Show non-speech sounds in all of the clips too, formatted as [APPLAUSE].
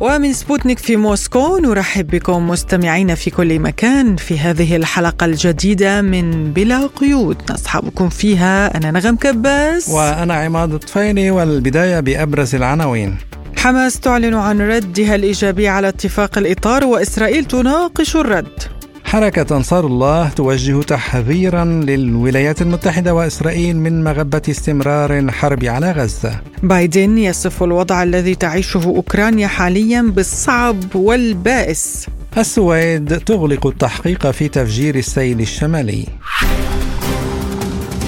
ومن سبوتنيك في موسكو نرحب بكم مستمعين في كل مكان في هذه الحلقة الجديدة من بلا قيود. نصحبكم فيها أنا نغم كباس. وأنا عماد الطفيلي والبداية بأبرز العناوين. حماس تعلن عن ردها الإيجابي على اتفاق الإطار وإسرائيل تناقش الرد. حركة أنصار الله توجه تحذيرا للولايات المتحدة وإسرائيل من مغبة استمرار الحرب على غزة. بايدن يصف الوضع الذي تعيشه أوكرانيا حاليا بالصعب والبائس. السويد تغلق التحقيق في تفجير السيل الشمالي.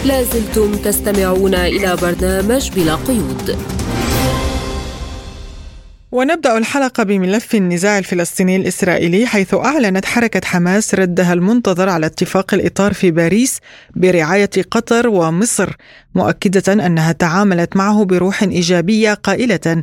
لازلتم تستمعون إلى برنامج بلا قيود. ونبدأ الحلقة بملف النزاع الفلسطيني الإسرائيلي حيث أعلنت حركة حماس ردها المنتظر على اتفاق الإطار في باريس برعاية قطر ومصر مؤكدة أنها تعاملت معه بروح إيجابية قائلة.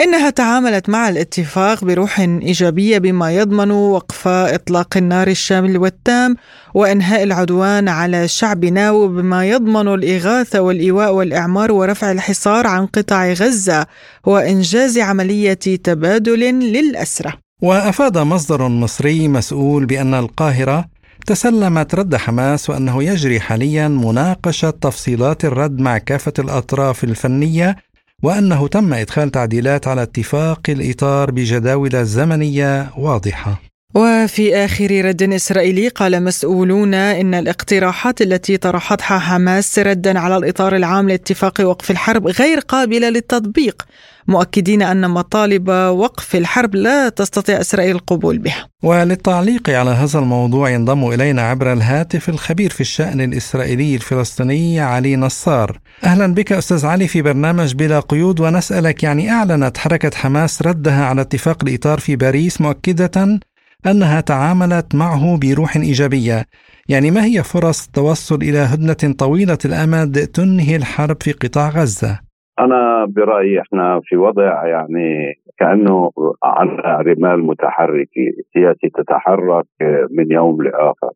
إنها تعاملت مع الاتفاق بروح إيجابية بما يضمن وقف إطلاق النار الشامل والتام وإنهاء العدوان على شعبنا وبما يضمن الإغاثة والإيواء والإعمار ورفع الحصار عن قطاع غزة وإنجاز عملية تبادل للأسرة. وأفاد مصدر مصري مسؤول بأن القاهرة تسلمت رد حماس وأنه يجري حاليا مناقشة تفصيلات الرد مع كافة الأطراف الفنية وأنه تم إدخال تعديلات على اتفاق الإطار بجداول زمنية واضحة. وفي آخر رد إسرائيلي قال مسؤولون إن الاقتراحات التي طرحتها حماس ردا على الإطار العام لاتفاق وقف الحرب غير قابلة للتطبيق مؤكدين أن مطالب وقف الحرب لا تستطيع إسرائيل القبول بها. وللتعليق على هذا الموضوع ينضم إلينا عبر الهاتف الخبير في الشأن الإسرائيلي الفلسطيني علي نصار. أهلا بك أستاذ علي في برنامج بلا قيود ونسألك يعني أعلنت حركة حماس ردها على اتفاق الإطار في باريس مؤكدة أنها تعاملت معه بروح إيجابية. يعني ما هي فرص التوصل إلى هدنة طويلة الأمد تنهي الحرب في قطاع غزة؟ أنا برأيي إحنا في وضع يعني كأنه على رمال متحركة سياسي تتحرك من يوم لآخر.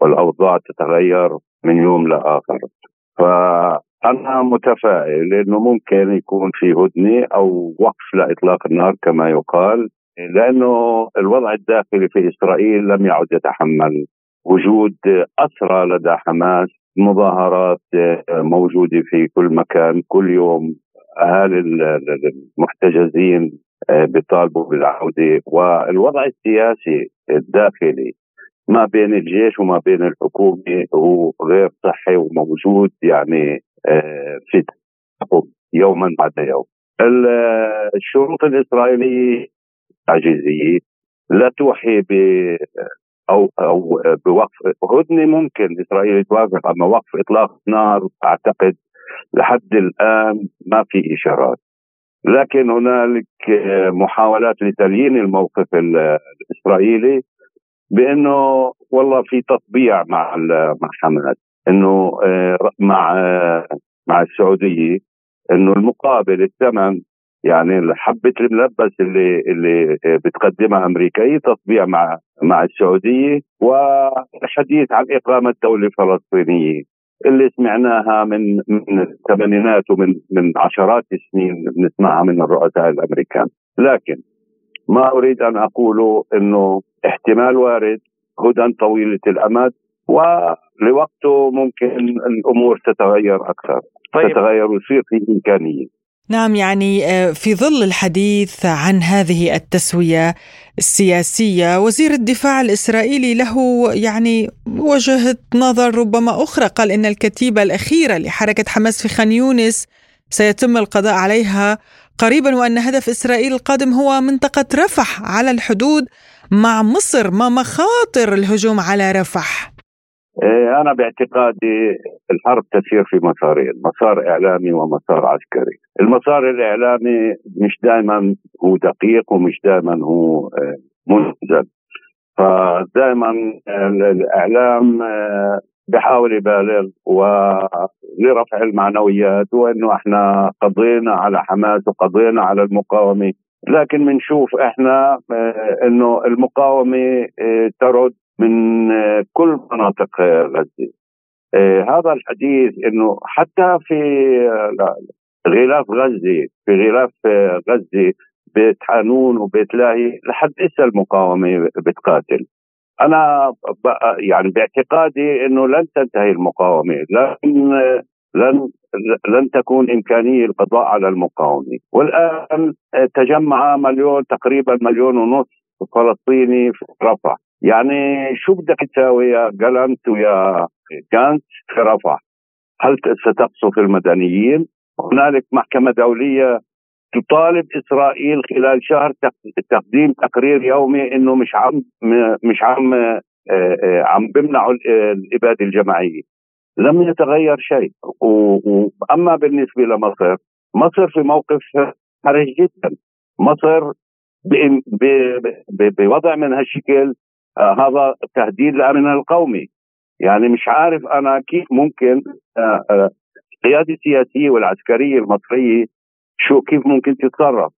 والأوضاع تتغير من يوم لآخر. فأنا متفائل لأنه ممكن يكون في هدنة أو وقف لإطلاق النار كما يقال لأنه الوضع الداخلي في إسرائيل لم يعد يتحمل وجود أسرى لدى حماس مظاهرات موجودة في كل مكان. كل يوم اهالي المحتجزين بيطالبوا بالعودة. والوضع السياسي الداخلي ما بين الجيش وما بين الحكومة هو غير صحي وموجود يعني في يوما بعد يوم. الشروط الإسرائيلية عجيزية. لا توحي أو أو بوقف هدنه ممكن إسرائيل توافق أما وقف إطلاق نار أعتقد لحد الآن ما في إشارات. لكن هنالك محاولات لتليين الموقف الإسرائيلي بأنه والله في تطبيع مع مع حماس إنه مع مع السعودية إنه المقابل الثمن يعني حبة الملبس اللي اللي بتقدمها أمريكا هي تطبيع مع مع السعودية والحديث عن إقامة دولة فلسطينية اللي سمعناها من من الثمانينات ومن من عشرات السنين بنسمعها من الرؤساء الأمريكان لكن ما أريد أن أقوله إنه احتمال وارد هدى طويلة الأمد ولوقته ممكن الأمور تتغير أكثر طيب. تتغير ويصير في إمكانية نعم يعني في ظل الحديث عن هذه التسوية السياسية وزير الدفاع الإسرائيلي له يعني وجهة نظر ربما أخرى قال إن الكتيبة الأخيرة لحركة حماس في خان يونس سيتم القضاء عليها قريبا وأن هدف إسرائيل القادم هو منطقة رفح على الحدود مع مصر ما مخاطر الهجوم على رفح. أنا باعتقادي الحرب تسير في مسارين مسار إعلامي ومسار عسكري. المسار الإعلامي مش دائما هو دقيق ومش دائما هو منزل. فدائما الإعلام بحاول يبالغ ولرفع المعنويات وإنه إحنا قضينا على حماس وقضينا على المقاومة. لكن بنشوف إحنا إنه المقاومة ترد من آه، كل مناطق غزة. هذا الحديث إنه حتى في غلاف غزة في غلاف غزة بيت حانون وبيت لاهي لحد هسه المقاومة بتقاتل. أنا يعني باعتقادي إنه لن تنتهي المقاومة لن لن لن تكون إمكانية القضاء على المقاومة. والآن تجمع مليون تقريبا مليون ونص فلسطيني في رفح. يعني شو بدك تساوي يا جالنت ويا كانت في رفح هل ستقصف المدنيين؟ هنالك محكمة دولية تطالب إسرائيل خلال شهر تقديم تقرير يومي إنه مش عم مش عم آه، آه، عم بمنعوا الإبادة الجماعية. لم يتغير شيء. واما بالنسبة لمصر مصر في موقف حرج جدا. مصر بوضع من هالشكل هذا تهديد للامن القومي يعني مش عارف أنا كيف ممكن القيادة السياسية والعسكرية المصرية شو كيف ممكن تتصرف.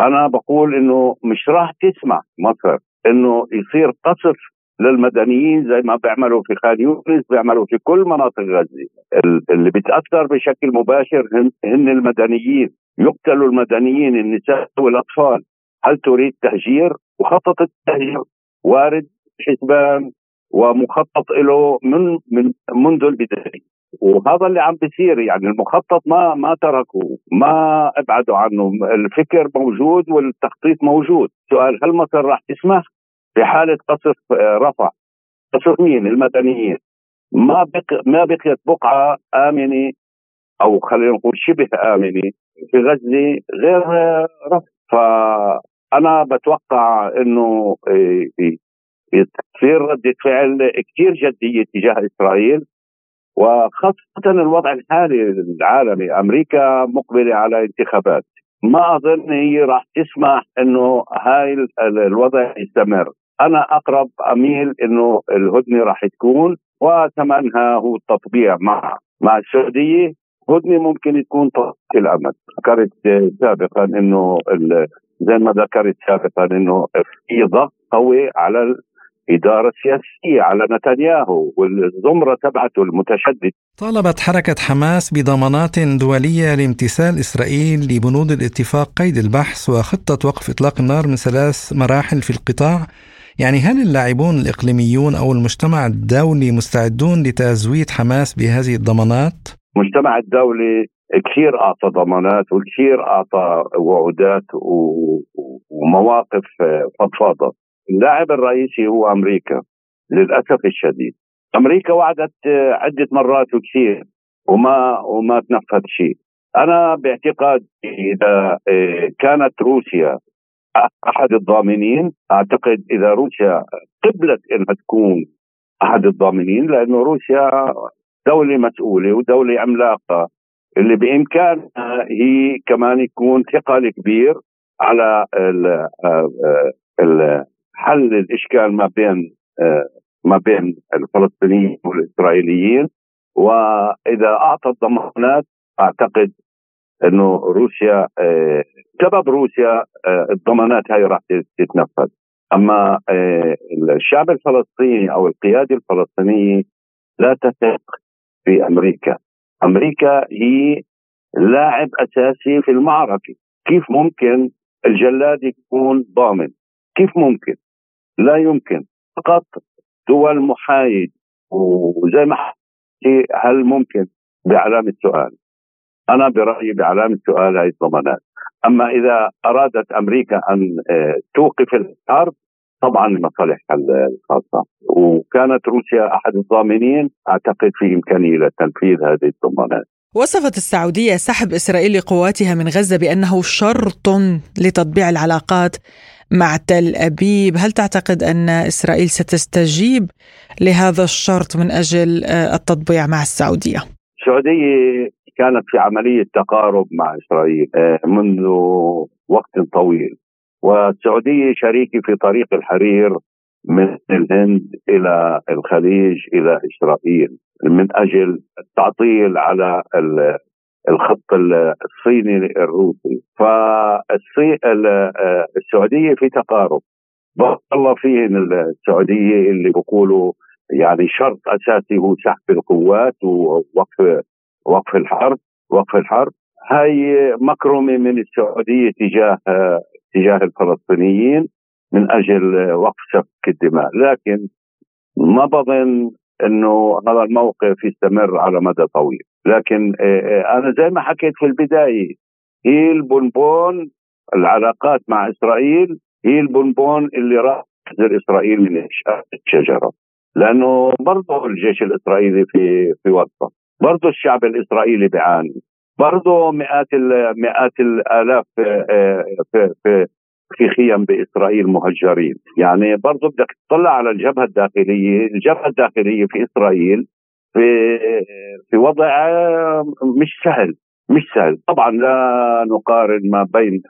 أنا بقول إنه مش راح تسمع مصر إنه يصير قصف للمدنيين زي ما بيعملوا في خان يونس بيعملوا في كل مناطق غزة. اللي بيتأثر بشكل مباشر هن المدنيين يقتلوا المدنيين النساء والأطفال. هل تريد تهجير؟ وخطط التهجير وارد حسبان ومخطط له من من منذ البداية. وهذا اللي عم بيصير يعني المخطط ما ما تركوا ما ابعدوا عنه. الفكر موجود والتخطيط موجود. سؤال هل مصر راح تسمح في حاله قصف آه، رفح قصف مين؟ المدنيين. ما بق ما بقيت بقعة آمنة أو خلينا نقول شبه آمنة في غزة غير آه، رفح فانا بتوقع إنه آه، تصير ردة فعل كثير جدية تجاه إسرائيل وخاصة الوضع الحالي العالمي. أمريكا مقبلة على انتخابات. ما أظن هي راح تسمح أنه هاي الوضع يستمر. أنا أقرب أميل أنه الهدنة راح تكون وثمنها هو التطبيع مع مع السعودية. هدنة ممكن تكون طويلة الأمد. ذكرت سابقا أنه زي ما ذكرت سابقا أنه في ضغط قوي على الإدارة السياسية على نتنياهو والزمرة تبعته المتشدد طالبت حركة حماس بضمانات دولية لامتثال إسرائيل لبنود الاتفاق قيد البحث وخطة وقف إطلاق النار من ثلاث مراحل في القطاع يعني هل اللاعبون الإقليميون أو المجتمع الدولي مستعدون لتزويد حماس بهذه الضمانات؟ المجتمع الدولي كثير أعطى ضمانات وكثير أعطى وعودات ومواقف فضفاضة. اللاعب الرئيسي هو أمريكا للأسف الشديد. أمريكا وعدت آه، عدة مرات وكثير وما وما تنفذ شيء. أنا باعتقاد إذا آه، كانت روسيا أحد الضامنين أعتقد إذا روسيا قبلت إنها تكون أحد الضامنين لأنه روسيا دولة مسؤولة ودولة عملاقة. اللي بإمكانها هي كمان يكون ثقل كبير على آه، حل الإشكال ما بين آه، ما بين الفلسطينيين والإسرائيليين. وإذا أعطت ضمانات أعتقد إنه روسيا آه، سبب روسيا الضمانات هاي راح تتنفذ. أما الشعب الفلسطيني أو القيادة الفلسطينية لا تثق في أمريكا. أمريكا هي لاعب أساسي في المعركة. كيف ممكن الجلاد يكون ضامن؟ كيف ممكن؟ لا يمكن. فقط دول محايد. وزي ما هل ممكن؟ بعلامة سؤال أنا برأيي بعلامة سؤال هذه الضمانات. أما إذا أرادت أمريكا أن آه، توقف الحرب طبعا لمصالحها الخاصة. وكانت روسيا أحد الضامنين. أعتقد في إمكانية لتنفيذ هذه الضمانات. وصفت السعودية سحب إسرائيل لقواتها من غزة بأنه شرط لتطبيع العلاقات مع تل أبيب. هل تعتقد أن إسرائيل ستستجيب لهذا الشرط من أجل آه، التطبيع مع السعودية؟ السعودية كانت في عملية تقارب مع إسرائيل آه، منذ وقت طويل. والسعودية شريكة في طريق الحرير من الهند إلى الخليج إلى إسرائيل من أجل التعطيل على الخط الصيني الروسي. فالسعوديه في تقارب. بارك الله فيهن السعودية اللي بيقولوا يعني شرط أساسي هو سحب القوات ووقف وقف الحرب وقف الحرب. هاي مكرمة من السعودية تجاه تجاه الفلسطينيين من أجل وقف سفك الدماء. لكن ما بظن إنه هذا الموقف يستمر على مدى طويل. لكن آه، آه، أنا زي ما حكيت في البداية هي البونبون العلاقات مع إسرائيل هي البونبون اللي راح تحذر إسرائيل من الشجرة. لأنه برضه الجيش الإسرائيلي في في وقفه برضه الشعب الإسرائيلي بيعاني. برضه مئات مئات الآلاف آه، في في في خيم بإسرائيل مهجرين، يعني برضه بدك تطلع على الجبهة الداخلية، الجبهة الداخلية في إسرائيل في في وضع مش سهل مش سهل، طبعا لا نقارن ما بين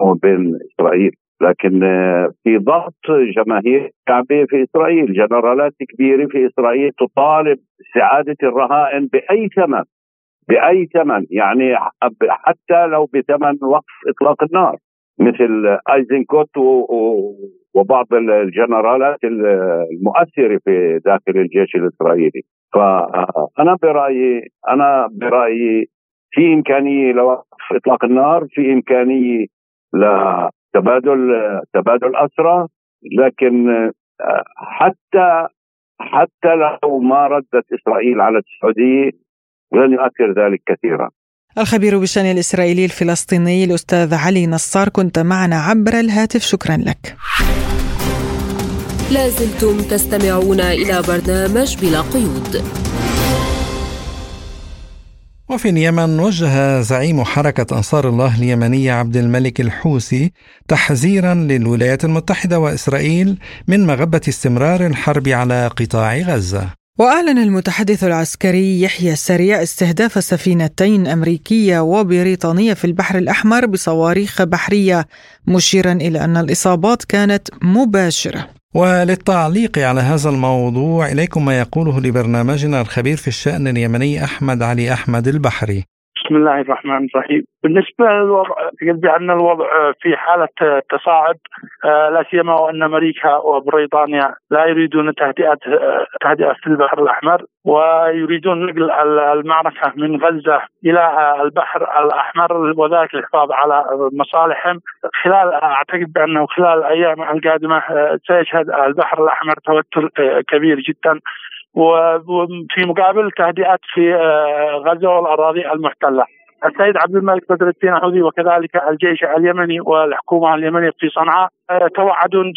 وبين إسرائيل، لكن في ضغط جماهير شعبيه في إسرائيل، جنرالات كبيرة في إسرائيل تطالب استعاده الرهائن بأي ثمن. بأي ثمن يعني حتى لو بثمن وقف إطلاق النار مثل آيزنكوت وبعض الجنرالات المؤثرة في داخل الجيش الإسرائيلي. فأنا برأيي أنا برأيي في إمكانية لوقف إطلاق النار في إمكانية لتبادل تبادل أسرى لكن حتى حتى لو ما ردت إسرائيل على السعودية لن يؤثر ذلك كثيرا. الخبير بالشأن الإسرائيلي الفلسطيني الأستاذ علي نصار كنت معنا عبر الهاتف. شكرا لك. لازلتم تستمعون إلى برنامج بلا قيود. وفي اليمن وجه زعيم حركة أنصار الله اليمنية عبد الملك الحوثي تحذيرا للولايات المتحدة وإسرائيل من مغبة استمرار الحرب على قطاع غزة. وأعلن المتحدث العسكري يحيى السريع استهداف سفينتين أمريكية وبريطانية في البحر الأحمر بصواريخ بحرية مشيرا إلى أن الإصابات كانت مباشرة. وللتعليق على هذا الموضوع إليكم ما يقوله لبرنامجنا الخبير في الشأن اليمني أحمد علي أحمد البحري. بسم الله الرحمن الرحيم. بالنسبة للوضع قلت بأن الوضع في حالة تصاعد آه، لا سيما وأن أمريكا وبريطانيا لا يريدون تهدئة تهدئة في البحر الأحمر ويريدون نقل المعركة من غزة إلى البحر الأحمر وذلك الحفاظ على مصالحهم. خلال أعتقد بأنه خلال الأيام القادمة آه، سيشهد البحر الأحمر توتر آه، كبير جدا. وفي مقابل تهدئات في آه، غزة والأراضي المحتلة. السيد عبد الملك بدر الدين الحوثي وكذلك الجيش اليمني والحكومة اليمنية في صنعاء آه، توعدون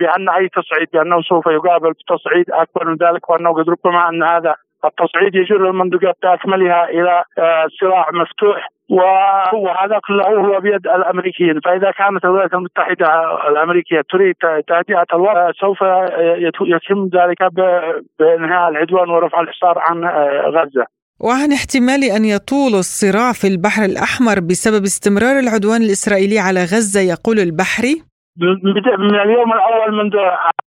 بأن أي تصعيد بأنه سوف يقابل بتصعيد أكبر من ذلك وأنه قد ربما أن هذا التصعيد يجر المنطقة باكملها إلى آه، صراع مفتوح وهذا كله هو بيد الأمريكيين. فإذا كانت الولايات المتحدة الأمريكية تريد تهدئة الوضع سوف يتم ذلك بإنهاء العدوان ورفع الحصار عن غزة. وعن احتمال أن يطول الصراع في البحر الأحمر بسبب استمرار العدوان الإسرائيلي على غزة يقول البحري. من اليوم الأول منذ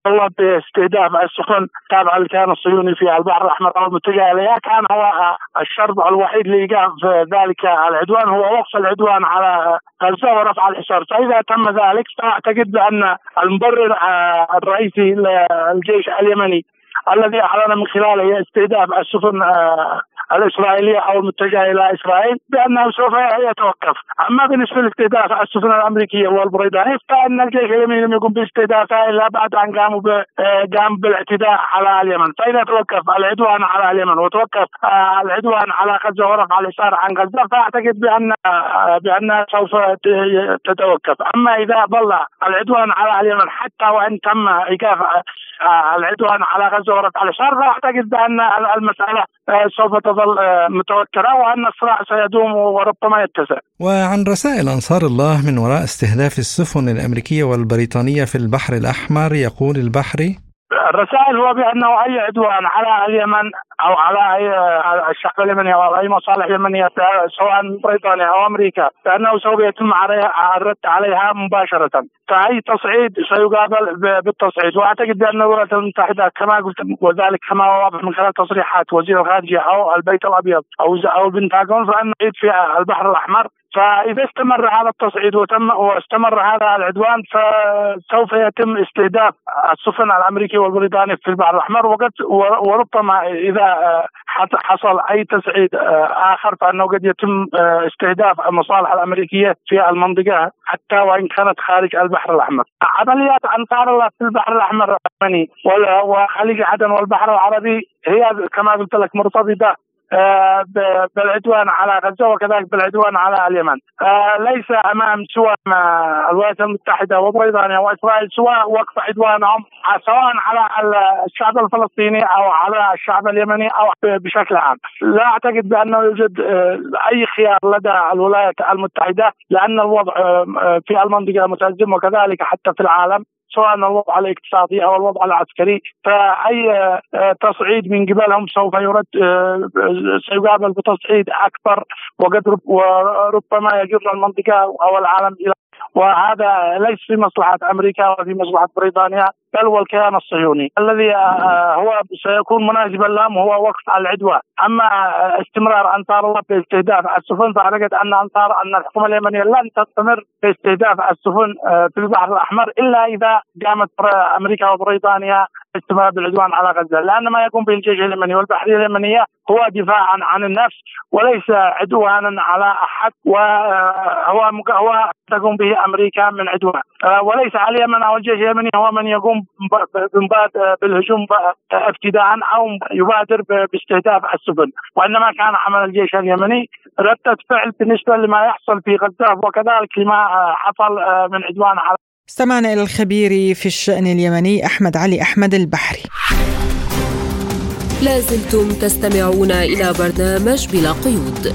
الله باستهداف السفن تابعه للكيان الصهيوني في البحر الأحمر أو المتجه اليها كان هو الشرط الوحيد لايقاف ذلك العدوان هو وقف العدوان على غزه ورفع الحصار، فإذا تم ذلك فأعتقد بأن المبرر آه، الرئيسي للجيش اليمني الذي أعلن من خلاله استهداف السفن آه، الإسرائيلية أو المتجهه إلى إسرائيل بانه سوف يتوقف، أما بالنسبة لاستهداف السفن الأمريكية والبريطانية فإن الجيش اليمني لم يكن باستهدافها إلا بعد أن قاموا قام بالاعتداء على اليمن، فاذا توقف العدوان على اليمن وتوقف آه، العدوان على غزة ورفع الحصار عن غزة فأعتقد بأن آه، بأن سوف تتوقف، أما إذا ظل العدوان على اليمن حتى وإن تم إيقاف آه، العدوان على غزه ورفع الحصار فاعتقد بان المسألة سوف تظل آه، متوترة وأن الصراع سيدوم وربما يتسع. وعن رسائل أنصار الله من وراء استهداف السفن الأمريكية والبريطانية في البحر الأحمر يقول البحري الرسائل هو بأنه أي عدوان على اليمن أو على أي الشعب اليمني أو أي مصالح يمنية سواء بريطانيا أو أمريكا فانه سوف يتم الرد عليها مباشرة. فأي تصعيد سيقابل بالتصعيد. وأعتقد بأن الولايات المتحدة كما قلت وذلك كما واضح من خلال تصريحات وزير الخارجية أو البيت الأبيض أو أو البنتاغون فان في البحر الأحمر فإذا استمر هذا التصعيد وتم واستمر هذا العدوان فسوف يتم استهداف السفن الأمريكية والبريطانية في البحر الأحمر وقد وربما إذا حصل أي تصعيد آخر فإنه قد يتم استهداف المصالح الأمريكية في المنطقة حتى وإن كانت خارج البحر الأحمر. عمليات انصار الله في البحر الأحمر وخليج عدن والبحر العربي هي كما قلت لك مرتبطة آه، بالعدوان على غزة وكذلك بالعدوان على اليمن. آه، ليس أمام سوى الولايات المتحدة وبريطانيا وإسرائيل سوى وقف عدوانهم سواء على الشعب الفلسطيني أو على الشعب اليمني أو بشكل عام. لا أعتقد بأنه يوجد آه، أي خيار لدى الولايات المتحدة لأن الوضع في المنطقة متازم وكذلك حتى في العالم. سواء الوضع الاقتصادي أو الوضع العسكري فأي آه، تصعيد من قبلهم سوف يرد آه، سيقابل بتصعيد أكبر وقد وربما يجر المنطقة أو العالم إلى وهذا ليس في مصلحة أمريكا ولا في مصلحة بريطانيا. بل والكيان الصهيوني الذي آه، هو سيكون مناسبا لهم هو وقف العدوان. أما استمرار أنصار الله في استهداف السفن فأعتقد أن أنصار أن الحكومة اليمنية لن تستمر في استهداف السفن آه، في البحر الأحمر إلا إذا قامت أمريكا وبريطانيا استمرار بالعدوان على غزة. لأن ما يقوم به الجيش اليمني والبحرية اليمنيه هو دفاعا عن النفس وليس عدوانا على أحد وهو هو تقوم به أمريكا من عدوان. آه، وليس على اليمن أو الجيش اليمني هو من يقوم بالهجوم ابتداء أو يبادر باستهداف السفن. وإنما كان عمل الجيش اليمني ردة فعل بالنسبة لما يحصل في غزة وكذلك لما حصل من عدوان على استمعنا إلى الخبير في الشأن اليمني أحمد علي أحمد البحري. لازلتم تستمعون إلى برنامج بلا قيود.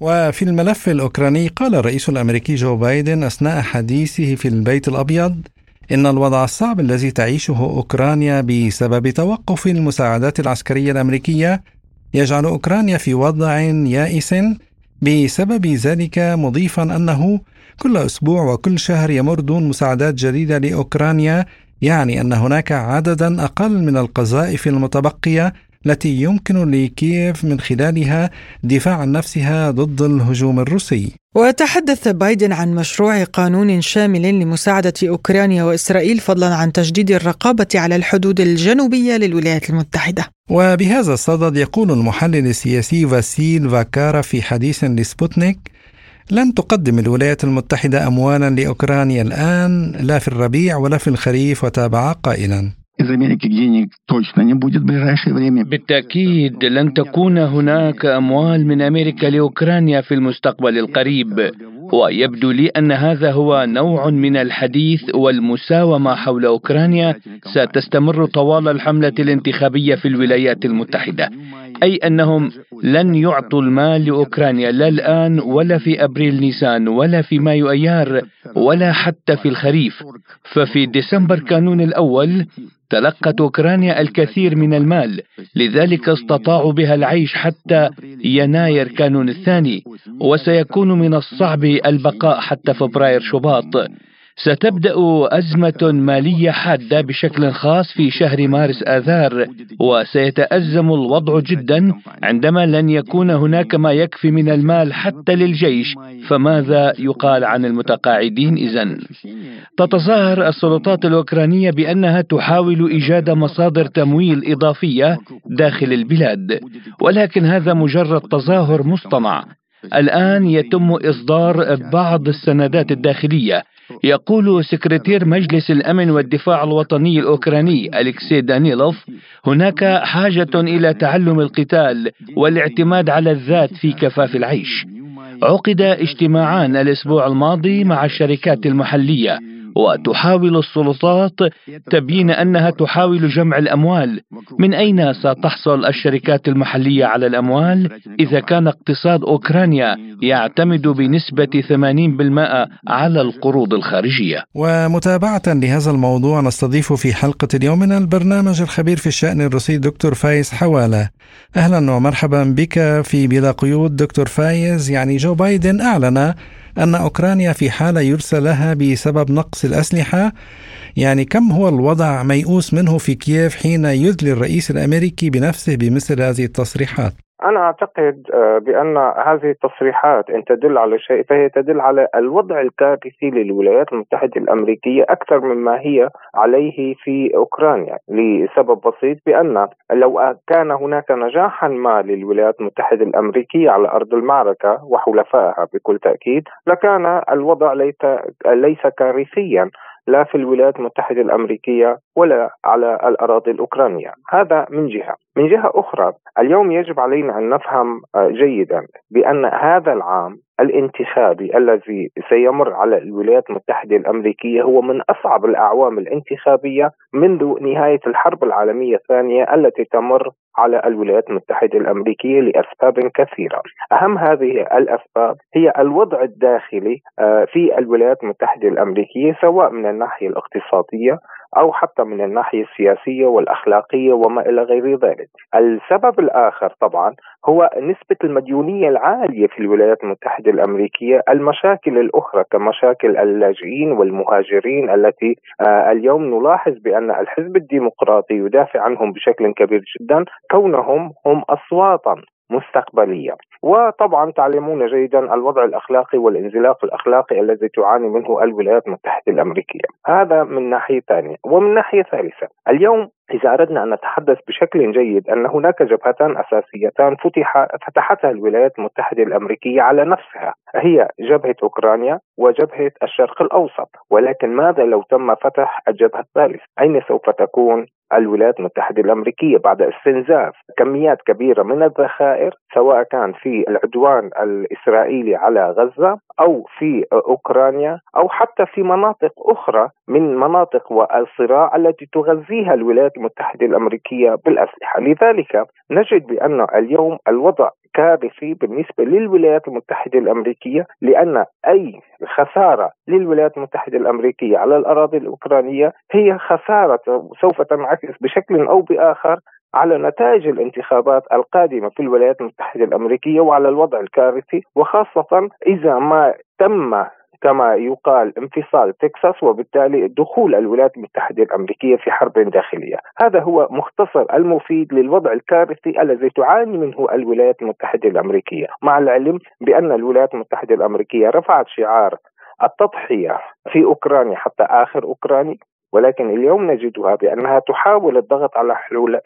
وفي الملف الأوكراني قال الرئيس الأمريكي جو بايدن أثناء حديثه في البيت الأبيض إن الوضع الصعب الذي تعيشه أوكرانيا بسبب توقف المساعدات العسكرية الأمريكية يجعل أوكرانيا في وضع يائس بسبب ذلك مضيفا أنه كل أسبوع وكل شهر يمر دون مساعدات جديدة لأوكرانيا يعني أن هناك عددا أقل من القذائف المتبقية التي يمكن لكييف من خلالها دفاع عن نفسها ضد الهجوم الروسي. وتحدث بايدن عن مشروع قانون شامل لمساعدة أوكرانيا وإسرائيل فضلا عن تجديد الرقابة على الحدود الجنوبية للولايات المتحدة. وبهذا الصدد يقول المحلل السياسي فاسيل فاكارا في حديث لسبوتنيك لن تقدم الولايات المتحدة أموالا لأوكرانيا الآن لا في الربيع ولا في الخريف وتابع قائلا. بالتأكيد لن تكون هناك أموال من أمريكا لأوكرانيا في المستقبل القريب. ويبدو لي أن هذا هو نوع من الحديث والمساومة حول أوكرانيا ستستمر طوال الحملة الانتخابية في الولايات المتحدة أي أنهم لن يعطوا المال لأوكرانيا لا الآن ولا في أبريل نيسان ولا في مايو أيار ولا حتى في الخريف ففي ديسمبر كانون الأول تلقت أوكرانيا الكثير من المال لذلك استطاعوا بها العيش حتى يناير كانون الثاني وسيكون من الصعب البقاء حتى فبراير شباط. ستبدأ أزمة مالية حادة بشكل خاص في شهر مارس آذار وسيتأزم الوضع جدا عندما لن يكون هناك ما يكفي من المال حتى للجيش. فماذا يقال عن المتقاعدين اذا؟ تتظاهر السلطات الأوكرانية بأنها تحاول إيجاد مصادر تمويل إضافية داخل البلاد ولكن هذا مجرد تظاهر مصطنع. الآن يتم إصدار بعض السندات الداخلية يقول سكرتير مجلس الأمن والدفاع الوطني الأوكراني أليكسي دانيلوف هناك حاجة إلى تعلم القتال والاعتماد على الذات في كفاف العيش. عقد اجتماعان الأسبوع الماضي مع الشركات المحلية. وتحاول السلطات تبيين أنها تحاول جمع الأموال. من أين ستحصل الشركات المحلية على الأموال؟ إذا كان اقتصاد أوكرانيا يعتمد بنسبة 80% على القروض الخارجية. ومتابعة لهذا الموضوع نستضيف في حلقة اليوم من البرنامج الخبير في الشأن الروسي دكتور فايز حوالة. أهلا ومرحبا بك في بلا قيود دكتور فايز. يعني جو بايدن أعلن أن أوكرانيا في حالة يرسل لها بسبب نقص الأسلحة. يعني كم هو الوضع ميؤوس منه في كييف حين يدلي الرئيس الأمريكي بنفسه بمثل هذه التصريحات؟ أنا أعتقد آه، بأن هذه التصريحات إن تدل على شيء فهي تدل على الوضع الكارثي للولايات المتحدة الأمريكية أكثر مما هي عليه في أوكرانيا لسبب بسيط بأن لو كان هناك نجاحا ما للولايات المتحدة الأمريكية على أرض المعركة وحلفائها بكل تأكيد لكان الوضع ليس كارثيا. لا في الولايات المتحدة الأمريكية ولا على الأراضي الأوكرانية. هذا من جهة. من جهة أخرى اليوم يجب علينا أن نفهم آه، جيدا بأن هذا العام الانتخابي الذي سيمر على الولايات المتحدة الأمريكية هو من أصعب الأعوام الانتخابية منذ نهاية الحرب العالمية الثانية التي تمر على الولايات المتحدة الأمريكية لأسباب كثيرة. أهم هذه الأسباب هي الوضع الداخلي آه، في الولايات المتحدة الأمريكية سواء من الناحية الاقتصادية أو حتى من الناحية السياسية والأخلاقية وما إلى غير ذلك. السبب الآخر طبعا هو نسبة المديونية العالية في الولايات المتحدة الأمريكية، المشاكل الأخرى كمشاكل اللاجئين والمهاجرين التي آه، اليوم نلاحظ بأن الحزب الديمقراطي يدافع عنهم بشكل كبير جدا كونهم هم اصواتا مستقبلية وطبعا تعلمون جيدا الوضع الأخلاقي والانزلاق الأخلاقي الذي تعاني منه الولايات المتحدة الأمريكية. هذا من ناحية ثانية. ومن ناحية ثالثة اليوم إذا أردنا أن نتحدث بشكل جيد أن هناك جبهتان أساسيتان فتح فتحتها الولايات المتحدة الأمريكية على نفسها. هي جبهة أوكرانيا وجبهة الشرق الأوسط. ولكن ماذا لو تم فتح الجبهة الثالثة أين سوف تكون الولايات المتحدة الأمريكية بعد استنزاف كميات كبيرة من الذخائر سواء كان في العدوان الإسرائيلي على غزة أو في أوكرانيا أو حتى في مناطق أخرى من مناطق والصراع التي تغذيها الولايات المتحدة الأمريكية بالأسلحة. لذلك نجد بأن اليوم الوضع كارثي بالنسبة للولايات المتحدة الأمريكية لأن أي خسارة للولايات المتحدة الأمريكية على الأراضي الأوكرانية هي خسارة سوف تنعكس بشكل أو بآخر على نتائج الانتخابات القادمة في الولايات المتحدة الأمريكية وعلى الوضع الكارثي وخاصة إذا ما تم كما يقال انفصال تكساس وبالتالي دخول الولايات المتحدة الأمريكية في حرب داخلية. هذا هو مختصر المفيد للوضع الكارثي الذي تعاني منه الولايات المتحدة الأمريكية مع العلم بأن الولايات المتحدة الأمريكية رفعت شعار التضحية في أوكرانيا حتى آخر أوكراني. ولكن اليوم نجدها بأنها تحاول الضغط على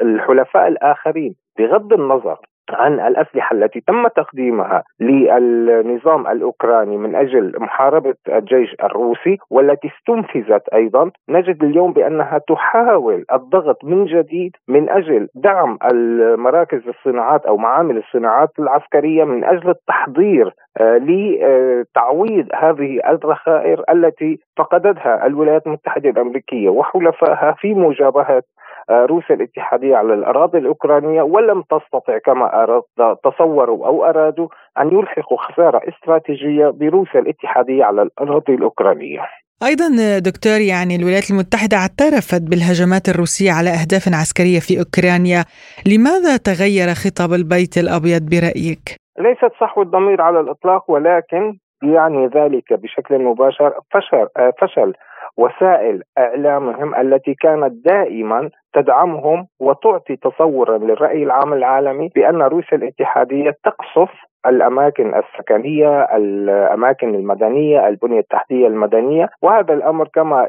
الحلفاء الآخرين بغض النظر عن الأسلحة التي تم تقديمها للنظام الأوكراني من أجل محاربة الجيش الروسي والتي استنفذت أيضا. نجد اليوم بأنها تحاول الضغط من جديد من أجل دعم المراكز الصناعات أو معامل الصناعات العسكرية من أجل التحضير آه، لتعويض هذه الذخائر التي فقدتها الولايات المتحدة الأمريكية وحلفائها في مجابهة روسيا الاتحادية على الأراضي الأوكرانية ولم تستطع كما أراد تصوروا أو أرادوا أن يلحقوا خسارة استراتيجية بروسيا الاتحادية على الأراضي الأوكرانية أيضا دكتور يعني الولايات المتحدة اعترفت بالهجمات الروسية على أهداف عسكرية في أوكرانيا لماذا تغير خطاب البيت الأبيض برأيك؟ ليست صحو الضمير على الإطلاق ولكن يعني ذلك بشكل مباشر فشل فشل وسائل إعلامهم التي كانت دائما تدعمهم وتعطي تصورا للرأي العام العالمي بأن روسيا الاتحادية تقصف الأماكن السكنية، الأماكن المدنية، البنية التحتية المدنية، وهذا الأمر كما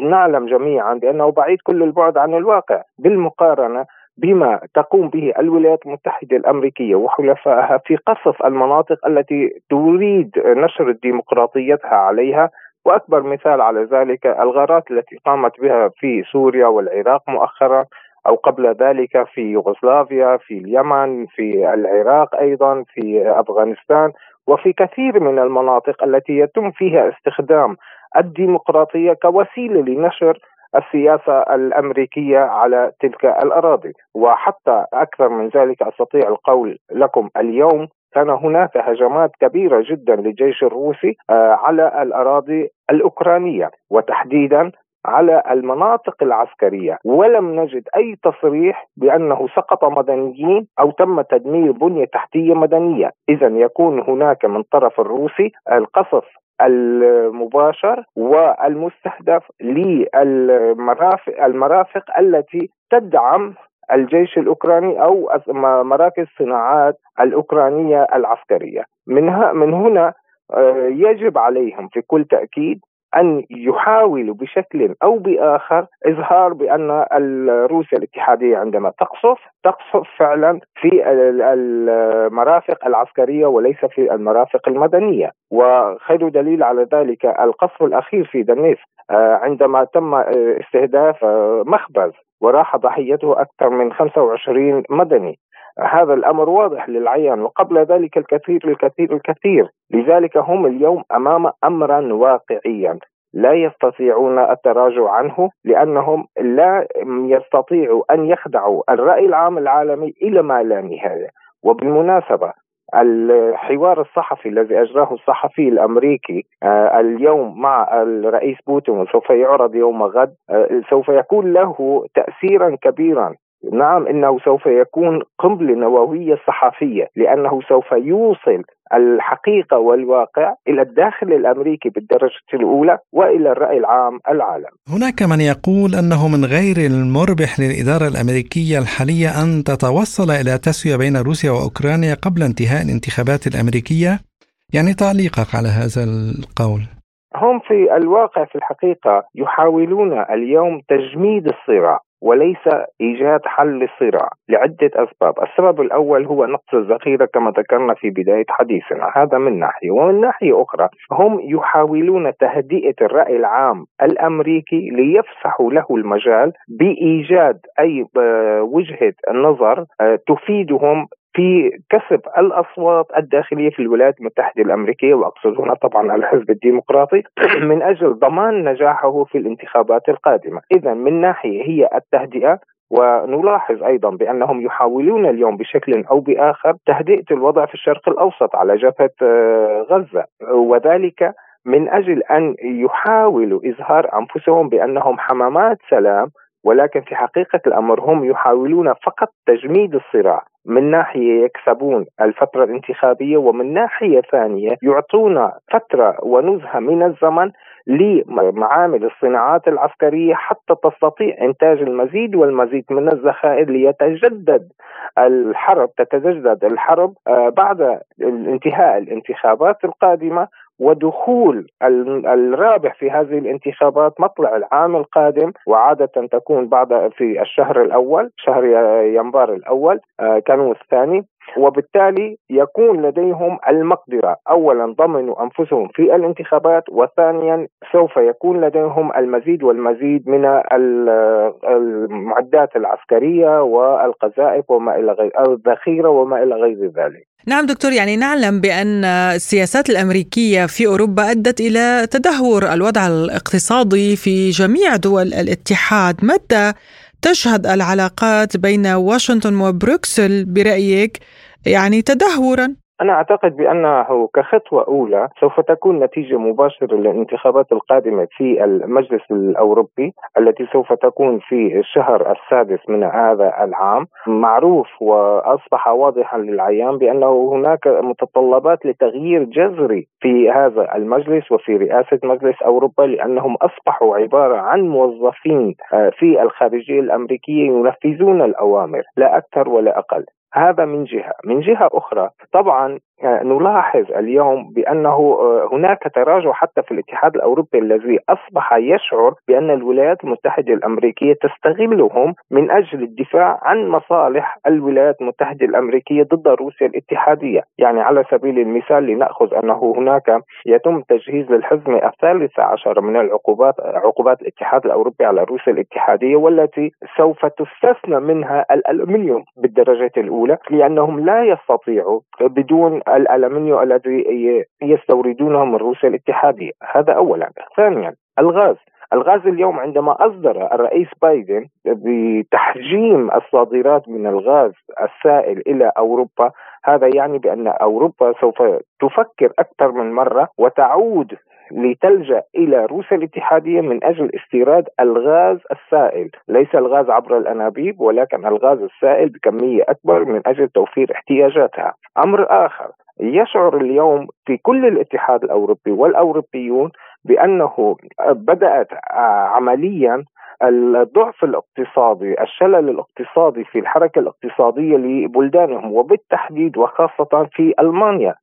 نعلم جميعا بأنه بعيد كل البعد عن الواقع. بالمقارنة بما تقوم به الولايات المتحدة الأمريكية وحلفائها في قصف المناطق التي تريد نشر ديمقراطيتها عليها وأكبر مثال على ذلك الغارات التي قامت بها في سوريا والعراق مؤخرا أو قبل ذلك في يوغوسلافيا في اليمن في العراق أيضا في أفغانستان وفي كثير من المناطق التي يتم فيها استخدام الديمقراطية كوسيلة لنشر السياسة الأمريكية على تلك الأراضي. وحتى أكثر من ذلك أستطيع القول لكم اليوم كان هناك هجمات كبيرة جدا للجيش الروسي آه، على الأراضي الأوكرانية وتحديدا على المناطق العسكرية. ولم نجد أي تصريح بأنه سقط مدنيين أو تم تدمير بنية تحتية مدنية. إذا يكون هناك من طرف الروسي القصف المباشر والمستهدف للمرافق المرافق التي تدعم الجيش الأوكراني أو مراكز صناعات الأوكرانية العسكرية. من من هنا آه، يجب عليهم في كل تأكيد أن يحاولوا بشكل أو بآخر إظهار بأن روسيا الاتحادية عندما تقصف تقصف فعلا في المرافق العسكرية وليس في المرافق المدنية. وخير دليل على ذلك القصف الأخير في دنيس آه، عندما تم استهداف آه، مخبز وراح ضحيته أكثر من 25 مدني. هذا الأمر واضح للعيان وقبل ذلك الكثير الكثير الكثير. لذلك هم اليوم أمام امرا واقعيا. لا يستطيعون التراجع عنه لأنهم لا يستطيعوا أن يخدعوا الرأي العام العالمي إلى ما لا نهاية. وبالمناسبة الحوار الصحفي الذي أجراه الصحفي الأمريكي آه، اليوم مع الرئيس بوتين وسوف يعرض يوم غد آه، سوف يكون له تاثيرا كبيرا نعم إنه سوف يكون قنبلة نووية صحفيه لأنه سوف يوصل الحقيقة والواقع إلى الداخل الأمريكي بالدرجة الأولى وإلى الرأي العام العالم. هناك من يقول أنه من غير المربح للإدارة الأمريكية الحالية أن تتوصل إلى تسوية بين روسيا وأوكرانيا قبل انتهاء الانتخابات الأمريكية. يعني تعليقك على هذا القول. هم في الواقع في الحقيقة يحاولون اليوم تجميد الصراع وليس إيجاد حل للصراع لعدة أسباب، السبب الأول هو نقص الذخيرة كما ذكرنا في بداية حديثنا، هذا من ناحية، ومن ناحية أخرى هم يحاولون تهدئة الرأي العام الأمريكي ليفسحوا له المجال بإيجاد أي آه، وجهة نظر آه، تفيدهم في كسب الأصوات الداخلية في الولايات المتحدة الأمريكية واقصد هنا طبعا الحزب الديمقراطي [CLEARS THROAT] من أجل ضمان نجاحه في الانتخابات القادمة، اذا من ناحية هي التهدئة ونلاحظ أيضا بأنهم يحاولون اليوم بشكل أو بآخر تهدئة الوضع في الشرق الأوسط على جبهة آه، غزة. وذلك من أجل أن يحاولوا إظهار أنفسهم بأنهم حمامات سلام ولكن في حقيقة الأمر هم يحاولون فقط تجميد الصراع. من ناحية يكسبون الفترة الانتخابية ومن ناحية ثانية يعطون فترة ونزهة من الزمن لمعامل الصناعات العسكرية حتى تستطيع إنتاج المزيد والمزيد من الذخائر ليتجدد الحرب تتجدد الحرب آه، بعد انتهاء الانتخابات القادمة. ودخول الرابح في هذه الانتخابات مطلع العام القادم وعادة تكون بعد في الشهر الأول شهر يناير الأول آه، كانوا الثاني. وبالتالي يكون لديهم المقدرة. أولا ضمنوا أنفسهم في الانتخابات وثانيا سوف يكون لديهم المزيد والمزيد من المعدات العسكرية والقذائف وما إلى غير الذخيرة وما إلى غير ذلك. نعم دكتور يعني نعلم بأن السياسات الأمريكية في أوروبا أدت إلى تدهور الوضع الاقتصادي في جميع دول الاتحاد. متى تشهد العلاقات بين واشنطن وبروكسل برأيك؟ يعني تدهورا. أنا أعتقد بأنه كخطوة أولى سوف تكون نتيجة مباشرة للانتخابات القادمة في المجلس الأوروبي التي سوف تكون في الشهر السادس من هذا العام. معروف وأصبح واضحا للعيان بأنه هناك متطلبات لتغيير جذري في هذا المجلس وفي رئاسة مجلس أوروبا لأنهم أصبحوا عبارة عن موظفين آه، في الخارجية الأمريكية ينفذون الأوامر لا أكثر ولا أقل. هذا من جهة، من جهة أخرى طبعا آه، نلاحظ اليوم بأنه آه، هناك تراجع حتى في الاتحاد الأوروبي الذي أصبح يشعر بأن الولايات المتحدة الأمريكية تستغلهم من أجل الدفاع عن مصالح الولايات المتحدة الأمريكية ضد روسيا الاتحادية، يعني على سبيل المثال لنأخذ أنه هناك يتم تجهيز للحزمه الثالثه عشر من العقوبات عقوبات الاتحاد الأوروبي على روسيا الاتحادية والتي سوف تستثنى منها الالومنيوم بالدرجه الأولى. لأنهم لا يستطيعوا بدون الالمنيوم الذي يستوردونه من روسيا الاتحادية، هذا اولا. ثانيا الغاز الغاز اليوم عندما أصدر الرئيس بايدن بتحجيم الصادرات من الغاز السائل إلى أوروبا هذا يعني بأن أوروبا سوف تفكر أكثر من مرة وتعود لتلجأ إلى روسيا الاتحادية من أجل استيراد الغاز السائل، ليس الغاز عبر الأنابيب ولكن الغاز السائل بكمية أكبر من أجل توفير احتياجاتها. أمر آخر يشعر اليوم في كل الاتحاد الأوروبي والأوروبيون بأنه بدأت عمليا الضعف الاقتصادي الشلل الاقتصادي في الحركة الاقتصادية لبلدانهم وبالتحديد وخاصة في ألمانيا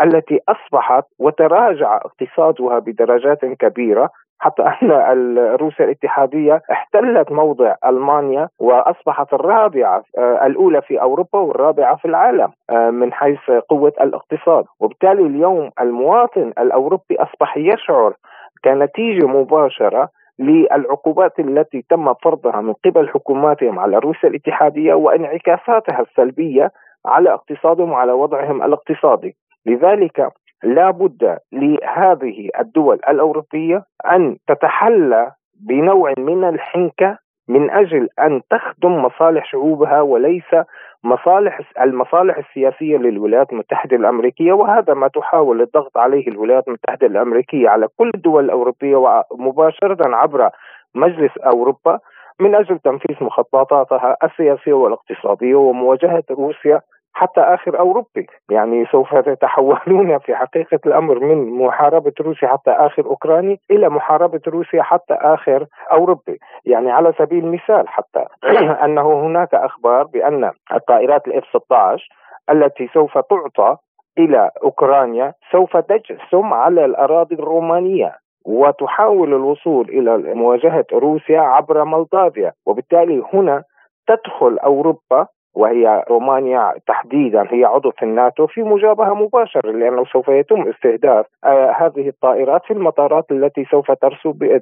التي أصبحت وتراجع اقتصادها بدرجات كبيرة حتى أن روسيا الاتحادية احتلت موضع ألمانيا وأصبحت الرابعة آه، الأولى في أوروبا والرابعة في العالم آه، من حيث قوة الاقتصاد، وبالتالي اليوم المواطن الأوروبي أصبح يشعر كنتيجة مباشرة للعقوبات التي تم فرضها من قبل حكوماتهم على روسيا الاتحادية وانعكاساتها السلبية على اقتصادهم وعلى وضعهم الاقتصادي. لذلك لا بد لهذه الدول الأوروبية أن تتحلى بنوع من الحنكة من أجل أن تخدم مصالح شعوبها وليس مصالح المصالح السياسية للولايات المتحدة الأمريكية وهذا ما تحاول الضغط عليه الولايات المتحدة الأمريكية على كل الدول الأوروبية ومباشرة عبر مجلس أوروبا من أجل تنفيذ مخططاتها السياسية والاقتصادية ومواجهة روسيا حتى آخر أوروبي، يعني سوف يتحولون في حقيقة الأمر من محاربة روسيا حتى آخر أوكراني إلى محاربة روسيا حتى آخر أوروبي، يعني على سبيل المثال حتى [CLEARS THROAT] أنه هناك أخبار بأن الطائرات الاف 16 التي سوف تعطى إلى أوكرانيا سوف تجسم على الأراضي الرومانية وتحاول الوصول إلى مواجهة روسيا عبر مولدافيا وبالتالي هنا تدخل أوروبا وهي رومانيا تحديدا هي عضو في الناتو في مجابهة مباشرة لأنه سوف يتم استهداف آه هذه الطائرات في المطارات التي سوف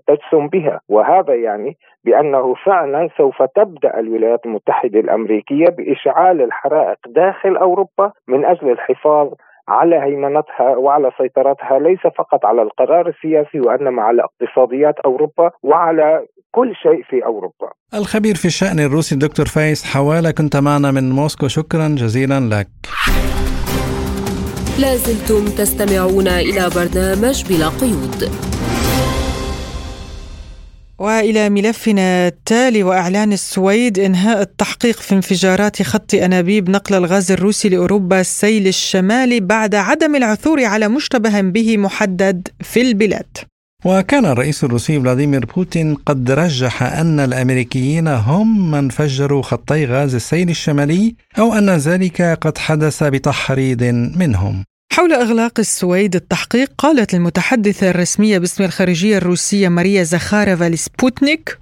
ترسم بها. وهذا يعني بأنه فعلا سوف تبدأ الولايات المتحدة الأمريكية بإشعال الحرائق داخل أوروبا من أجل الحفاظ على هيمنتها وعلى سيطرتها ليس فقط على القرار السياسي وإنما على اقتصاديات أوروبا وعلى كل شيء في أوروبا. الخبير في الشأن الروسي الدكتور فايز حوالة كنت معنا من موسكو شكرا جزيلا لك. لازلتم تستمعون إلى برنامج بلا قيود. وإلى ملفنا التالي وإعلان السويد إنهاء التحقيق في انفجارات خط أنابيب نقل الغاز الروسي لأوروبا السيل الشمالي بعد عدم العثور على مشتبه به محدد في البلاد. وكان الرئيس الروسي فلاديمير بوتين قد رجح أن الأمريكيين هم من فجروا خطي غاز السيل الشمالي أو أن ذلك قد حدث بتحريض منهم. حول إغلاق السويد التحقيق قالت المتحدثة الرسمية باسم الخارجية الروسية ماريا زاخاروفا لسبوتنيك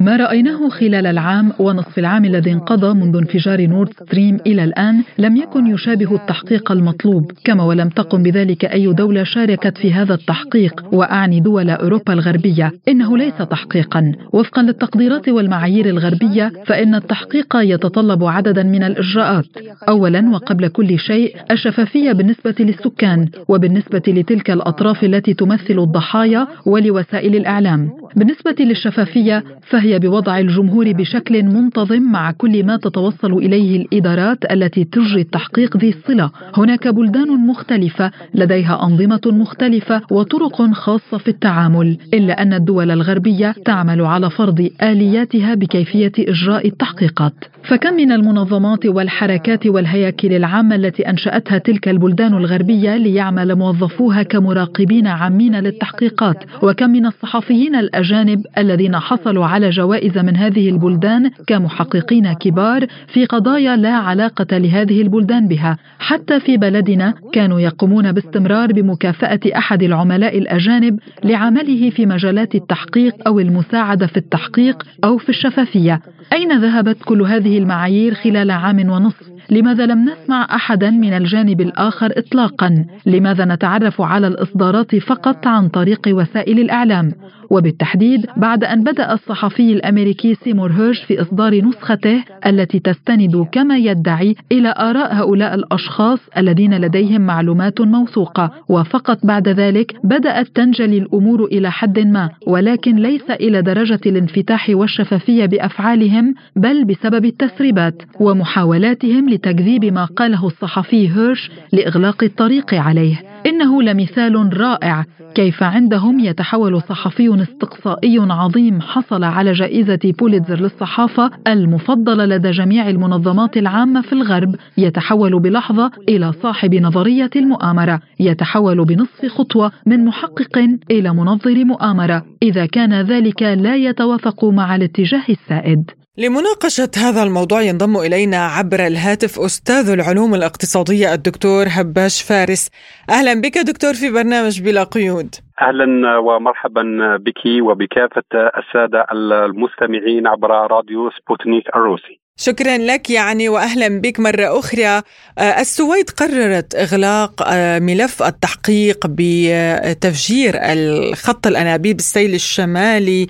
ما رأيناه خلال العام ونصف العام الذي انقضى منذ انفجار نورد ستريم إلى الآن لم يكن يشابه التحقيق المطلوب كما ولم تقم بذلك أي دولة شاركت في هذا التحقيق وأعني دول أوروبا الغربية. إنه ليس تحقيقا. وفقا للتقديرات والمعايير الغربية فإن التحقيق يتطلب عددا من الإجراءات. أولا وقبل كل شيء الشفافية بالنسبة للسكان وبالنسبة لتلك الأطراف التي تمثل الضحايا ولوسائل الإعلام الإعلام. بالنسبة للشفافية فهي بوضع الجمهور بشكل منتظم مع كل ما تتوصل إليه الإدارات التي تجري التحقيق ذي الصلة. هناك بلدان مختلفة لديها أنظمة مختلفة وطرق خاصة في التعامل إلا أن الدول الغربية تعمل على فرض آلياتها بكيفية إجراء التحقيقات. فكم من المنظمات والحركات والهياكل العامة التي أنشأتها تلك البلدان الغربية ليعمل موظفوها كمراقبين عامين للتحقيقات؟ وكم من الصحافة الصحفيين الأجانب الذين حصلوا على جوائز من هذه البلدان كمحققين كبار في قضايا لا علاقة لهذه البلدان بها حتى في بلدنا كانوا يقومون باستمرار بمكافأة أحد العملاء الأجانب لعمله في مجالات التحقيق أو المساعدة في التحقيق أو في الشفافية أين ذهبت كل هذه المعايير خلال عام ونصف؟ لماذا لم نسمع أحدا من الجانب الآخر اطلاقا؟ لماذا نتعرف على الإصدارات فقط عن طريق وسائل الإعلام؟ وبالتحديد بعد أن بدأ الصحفي الأمريكي سيمور هيرش في إصدار نسخته التي تستند كما يدعي إلى آراء هؤلاء الأشخاص الذين لديهم معلومات موثوقة. وفقط بعد ذلك بدأت تنجلي الأمور إلى حد ما ولكن ليس إلى درجة الانفتاح والشفافية بأفعالهم بل بسبب التسريبات ومحاولاتهم لتكذيب ما قاله الصحفي هيرش لإغلاق الطريق عليه. إنه لمثال رائع كيف عندهم يتحول صحفي استقصائي عظيم حصل على جائزة بوليتزر للصحافة المفضلة لدى جميع المنظمات العامة في الغرب يتحول بلحظة إلى صاحب نظرية المؤامرة يتحول بنصف خطوة من محقق إلى منظر مؤامرة. إذا كان ذلك لا يتوافق مع الاتجاه السائد. لمناقشة هذا الموضوع ينضم إلينا عبر الهاتف أستاذ العلوم الاقتصادية الدكتور هباش فارس أهلا بك دكتور في برنامج بلا قيود أهلا ومرحبا بك وبكافة السادة المستمعين عبر راديو سبوتنيك الروسي. شكرا لك يعني واهلا بك مرة أخرى. السويد قررت إغلاق ملف التحقيق بتفجير الخط الأنابيب السيل الشمالي.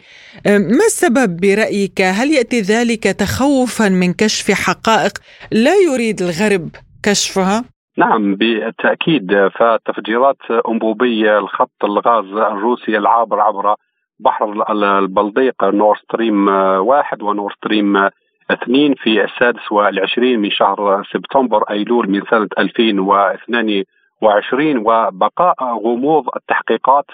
ما السبب برأيك؟ هل يأتي ذلك تخوفا من كشف حقائق لا يريد الغرب كشفها؟ نعم بالتأكيد. فتفجيرات أنبوبية الخط الغاز الروسي العابر عبر بحر البلطيق نور ستريم واحد ونور ستريم اثنين في السادس والعشرين من شهر سبتمبر أيلول من سنة 2022 وبقاء غموض التحقيقات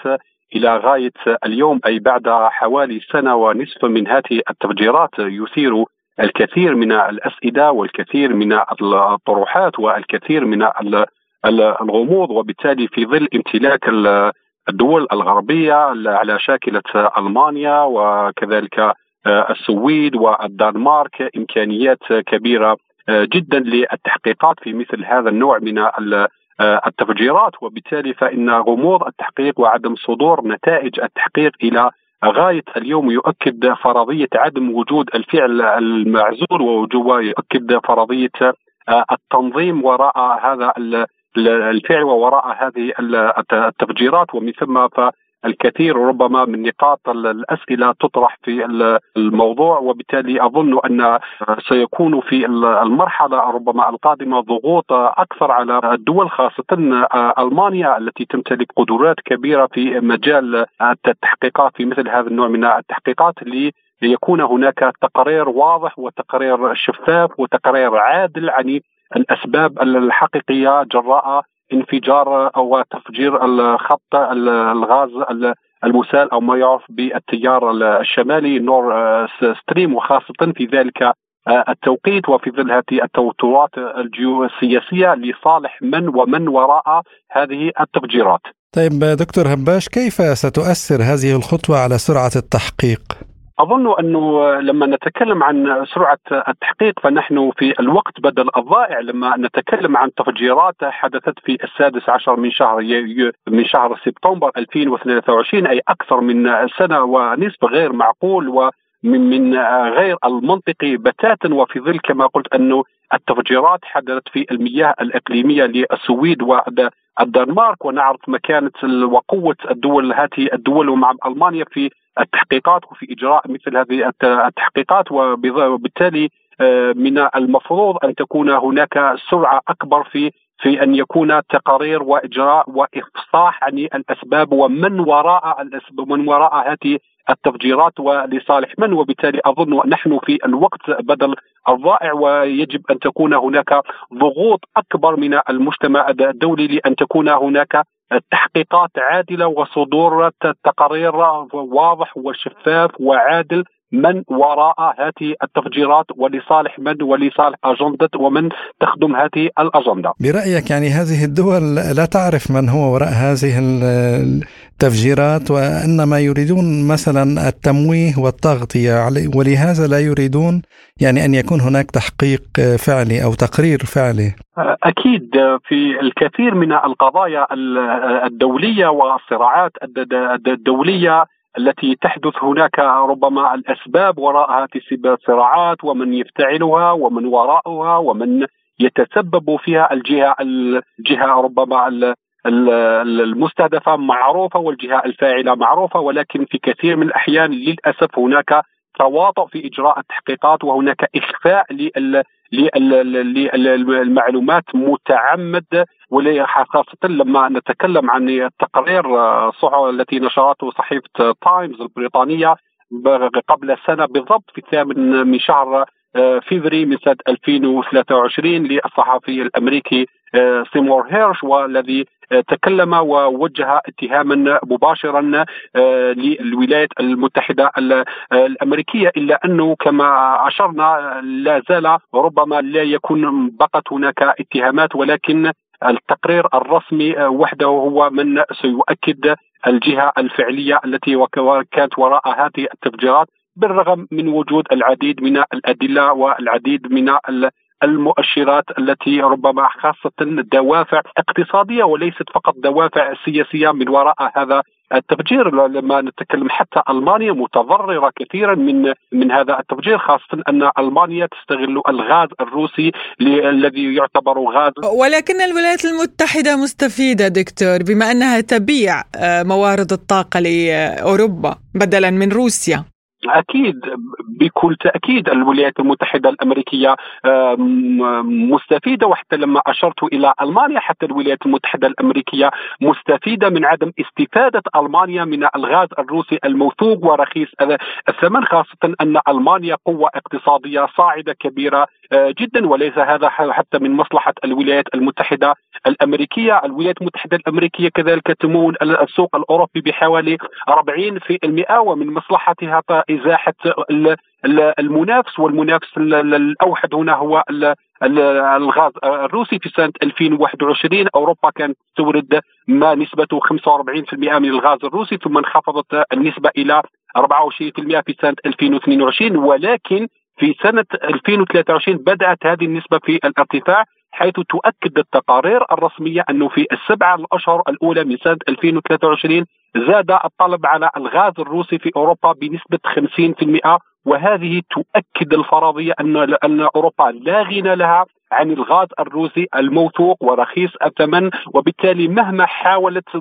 إلى غاية اليوم أي بعد حوالي سنة ونصف من هذه التفجيرات يثير الكثير من الأسئلة والكثير من الطروحات والكثير من الغموض وبالتالي في ظل امتلاك الدول الغربية على شاكلة ألمانيا وكذلك السويد والدنمارك إمكانيات كبيرة جدا للتحقيقات في مثل هذا النوع من التفجيرات. وبالتالي فإن غموض التحقيق وعدم صدور نتائج التحقيق إلى غاية اليوم يؤكد فرضية عدم وجود الفعل المعزول ويؤكد فرضية التنظيم وراء هذا الفعل ووراء هذه التفجيرات. ومن ثم الكثير ربما من نقاط الأسئلة تطرح في الموضوع وبالتالي أظن أن سيكون في المرحلة ربما القادمة ضغوط أكثر على الدول خاصة ألمانيا التي تمتلك قدرات كبيرة في مجال التحقيقات في مثل هذا النوع من التحقيقات ليكون هناك تقرير واضح وتقرير شفاف وتقرير عادل عن الأسباب الحقيقية جراء انفجار أو تفجير الخط الغاز المسال أو ما يعرف بالتيار الشمالي نور ستريم وخاصة في ذلك التوقيت وفي ظل هذه التوترات الجيوسياسية لصالح من ومن وراء هذه التفجيرات. طيب دكتور هباش كيف ستؤثر هذه الخطوة على سرعة التحقيق؟ أظن أنه لما نتكلم عن سرعة التحقيق فنحن في الوقت بدل الضائع لما نتكلم عن تفجيرات حدثت في السادس عشر من شهر من شهر سبتمبر 2023 أي أكثر من سنة ونصف غير معقول و من من غير المنطقي بتاتا وفي ظل كما قلت أنه التفجيرات حدثت في المياه الإقليمية للسويد والدنمارك ونعرف مكانة وقوة الدول هذه الدول ومع ألمانيا في التحقيقات وفي إجراء مثل هذه التحقيقات وبالتالي آه، من المفروض أن تكون هناك سرعة أكبر في في أن يكون تقارير وإجراء وإفصاح عن الأسباب ومن وراء الاسباب ومن وراء هذه التفجيرات ولصالح من. وبالتالي أظن نحن في الوقت بدل الضائع ويجب أن تكون هناك ضغوط أكبر من المجتمع الدولي لأن تكون هناك تحقيقات عادلة وصدور تقارير واضح وشفاف وعادل من وراء هذه التفجيرات ولصالح من ولصالح أجندة ومن تخدم هذه الأجندة. برأيك يعني هذه الدول لا تعرف من هو وراء هذه تفجيرات وإنما يريدون مثلا التمويه والتغطية ولهذا لا يريدون يعني أن يكون هناك تحقيق فعلي أو تقرير فعلي. أكيد في الكثير من القضايا الدولية والصراعات الدولية التي تحدث هناك ربما الأسباب وراء هذه الصراعات ومن يفتعلها ومن وراءها ومن يتسبب فيها الجهة الجهة ربما المستهدفة معروفة والجهة الفاعلة معروفة ولكن في كثير من الأحيان للأسف هناك تواطؤ في إجراء التحقيقات وهناك إخفاء للمعلومات متعمد خاصة لما نتكلم عن التقرير التي نشرته صحيفة تايمز البريطانية قبل سنة بالضبط في الثامن من شهر فيفري من سنة 2023 للصحفي الأمريكي سيمور هيرش والذي تكلم ووجه اتهاما مباشرا للولايات المتحدة الأمريكية إلا أنه كما أشرنا لا زال ربما لا يكون بقت هناك اتهامات ولكن التقرير الرسمي وحده هو من سيؤكد الجهة الفعلية التي كانت وراء هذه التفجيرات بالرغم من وجود العديد من الأدلة والعديد من المؤشرات التي ربما خاصة دوافع اقتصادية وليست فقط دوافع سياسية من وراء هذا التفجير لما نتكلم حتى ألمانيا متضررة كثيرا من من هذا التفجير خاصة أن ألمانيا تستغل الغاز الروسي الذي يعتبر غاز. ولكن الولايات المتحدة مستفيدة دكتور بما أنها تبيع آه، موارد الطاقة لأوروبا بدلا من روسيا. أكيد بكل تأكيد الولايات المتحدة الأمريكية مستفيدة وحتى لما أشرت إلى ألمانيا حتى الولايات المتحدة الأمريكية مستفيدة من عدم استفادة ألمانيا من الغاز الروسي الموثوق ورخيص الثمن خاصة أن ألمانيا قوة اقتصادية صاعدة كبيرة آه، جدا وليس هذا حتى من مصلحة الولايات المتحدة الأمريكية، الولايات المتحدة الأمريكية كذلك تمول السوق الأوروبي بحوالي 40% ومن مصلحتها إزاحة المنافس والمنافس الأوحد هنا هو الغاز الروسي. في سنة 2021 أوروبا كانت تستورد ما نسبته 45% من الغاز الروسي ثم انخفضت النسبة إلى 24% في سنة 2022 ولكن في سنة 2023 بدأت هذه النسبة في الارتفاع حيث تؤكد التقارير الرسمية أنه في السبعة الأشهر الأولى من سنة 2023 زاد الطلب على الغاز الروسي في أوروبا بنسبة 50% وهذه تؤكد الفرضية أن أن أوروبا لا غنى لها عن الغاز الروسي الموثوق ورخيص الثمن وبالتالي مهما حاولت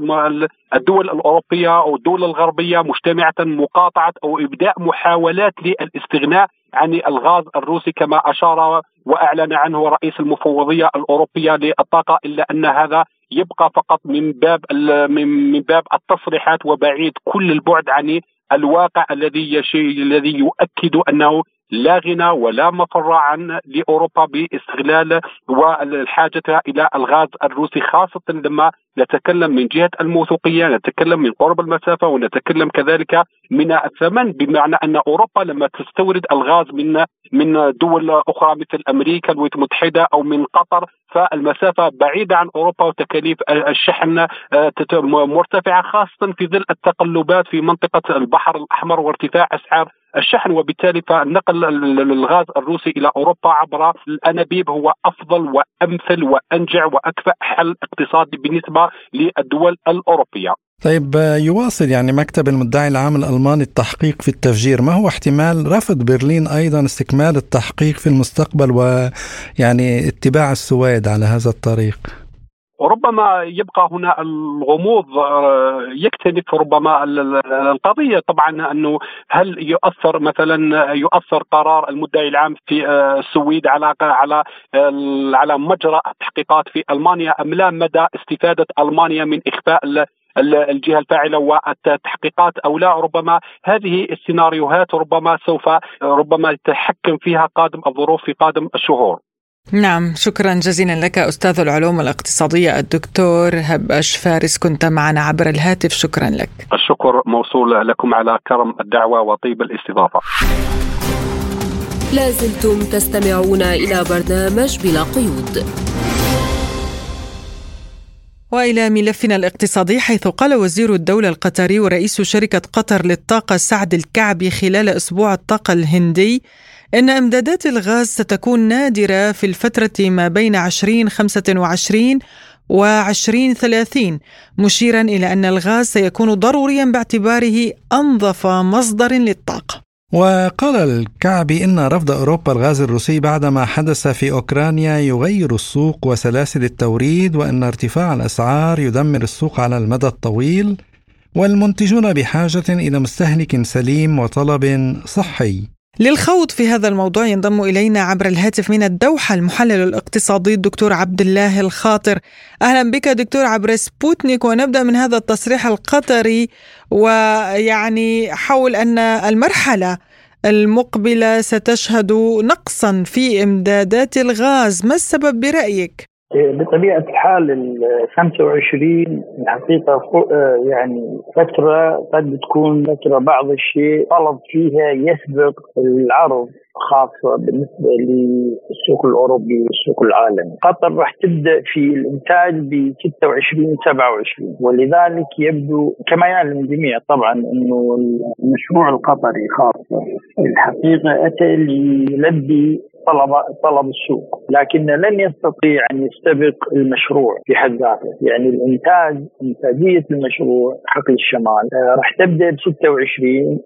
الدول الأوروبية أو الدول الغربية مجتمعة مقاطعة أو إبداء محاولات للاستغناء عن الغاز الروسي كما أشار وأعلن عنه رئيس المفوضية الأوروبية للطاقة إلا أن هذا يبقى فقط من باب من باب التصريحات وبعيد كل البعد عن الواقع الذي الذي يؤكد أنه لا غنى ولا مفر عن لأوروبا باستغلال وحاجتها إلى الغاز الروسي خاصة لما نتكلم من جهة الموثوقية، نتكلم من قرب المسافة ونتكلم كذلك من الثمن بمعنى أن أوروبا لما تستورد الغاز من من دول أخرى مثل أمريكا الولايات المتحدة أو من قطر فالمسافة بعيدة عن أوروبا وتكاليف الشحن آه، مرتفعة خاصة في ظل التقلبات في منطقة البحر الأحمر وارتفاع أسعار الشحن وبالتالي فنقل الغاز الروسي إلى أوروبا عبر الأنابيب هو أفضل وأمثل وأنجع وأكفأ حل اقتصادي بالنسبة للدول الأوروبية. طيب يواصل يعني مكتب المدعي العام الألماني التحقيق في التفجير، ما هو احتمال رفض برلين أيضا استكمال التحقيق في المستقبل ويعني اتباع السويد على هذا الطريق؟ وربما يبقى هنا الغموض آه، يكتنف ربما القضية. طبعا أنه هل يؤثر مثلا يؤثر قرار المدعي العام في آه، السويد على على على مجرى التحقيقات في ألمانيا أم لا؟ مدى استفادة ألمانيا من إخفاء الجهة الفاعلة والتحقيقات أو لا؟ ربما هذه السيناريوهات ربما سوف ربما يتحكم فيها قادم الظروف في قادم الشهور. نعم شكرا جزيلا لك أستاذ العلوم الاقتصادية الدكتور هبش فارس كنت معنا عبر الهاتف شكرا لك. الشكر موصول لكم على كرم الدعوة وطيب الاستضافة. لازلتم تستمعون إلى برنامج بلا قيود. وإلى ملفنا الاقتصادي حيث قال وزير الدولة القطري ورئيس شركة قطر للطاقة سعد الكعبي خلال أسبوع الطاقة الهندي إن أمدادات الغاز ستكون نادرة في الفترة ما بين 2025 و 2030 مشيرا إلى أن الغاز سيكون ضروريا باعتباره أنظف مصدر للطاقة. وقال الكعبي إن رفض أوروبا الغاز الروسي بعدما حدث في أوكرانيا يغير السوق وسلاسل التوريد وأن ارتفاع الأسعار يدمر السوق على المدى الطويل والمنتجون بحاجة إلى مستهلك سليم وطلب صحي. للخوض في هذا الموضوع ينضم إلينا عبر الهاتف من الدوحة المحلل الاقتصادي الدكتور عبد الله الخاطر. أهلا بك دكتور عبر سبوتنيك ونبدأ من هذا التصريح القطري ويعني حول أن المرحلة المقبلة ستشهد نقصا في إمدادات الغاز، ما السبب برأيك؟ بطبيعة الحال ال 25 الحقيقة يعني فترة قد تكون فترة بعض الشيء طلب فيها يسبق العرض خاصة بالنسبة للسوق الأوروبي والسوق العالمي. قطر راح تبدأ في الإنتاج ب 26 27 ولذلك يبدو كما يعلم الجميع طبعا أنه المشروع القطري خاصة. الحقيقة أتى ليلبي طلب طلب السوق لكن لن يستطيع أن يستبق المشروع في حد ذاته. يعني الإنتاج إنتاجية المشروع حقل الشمال آه، راح تبدأ ب 26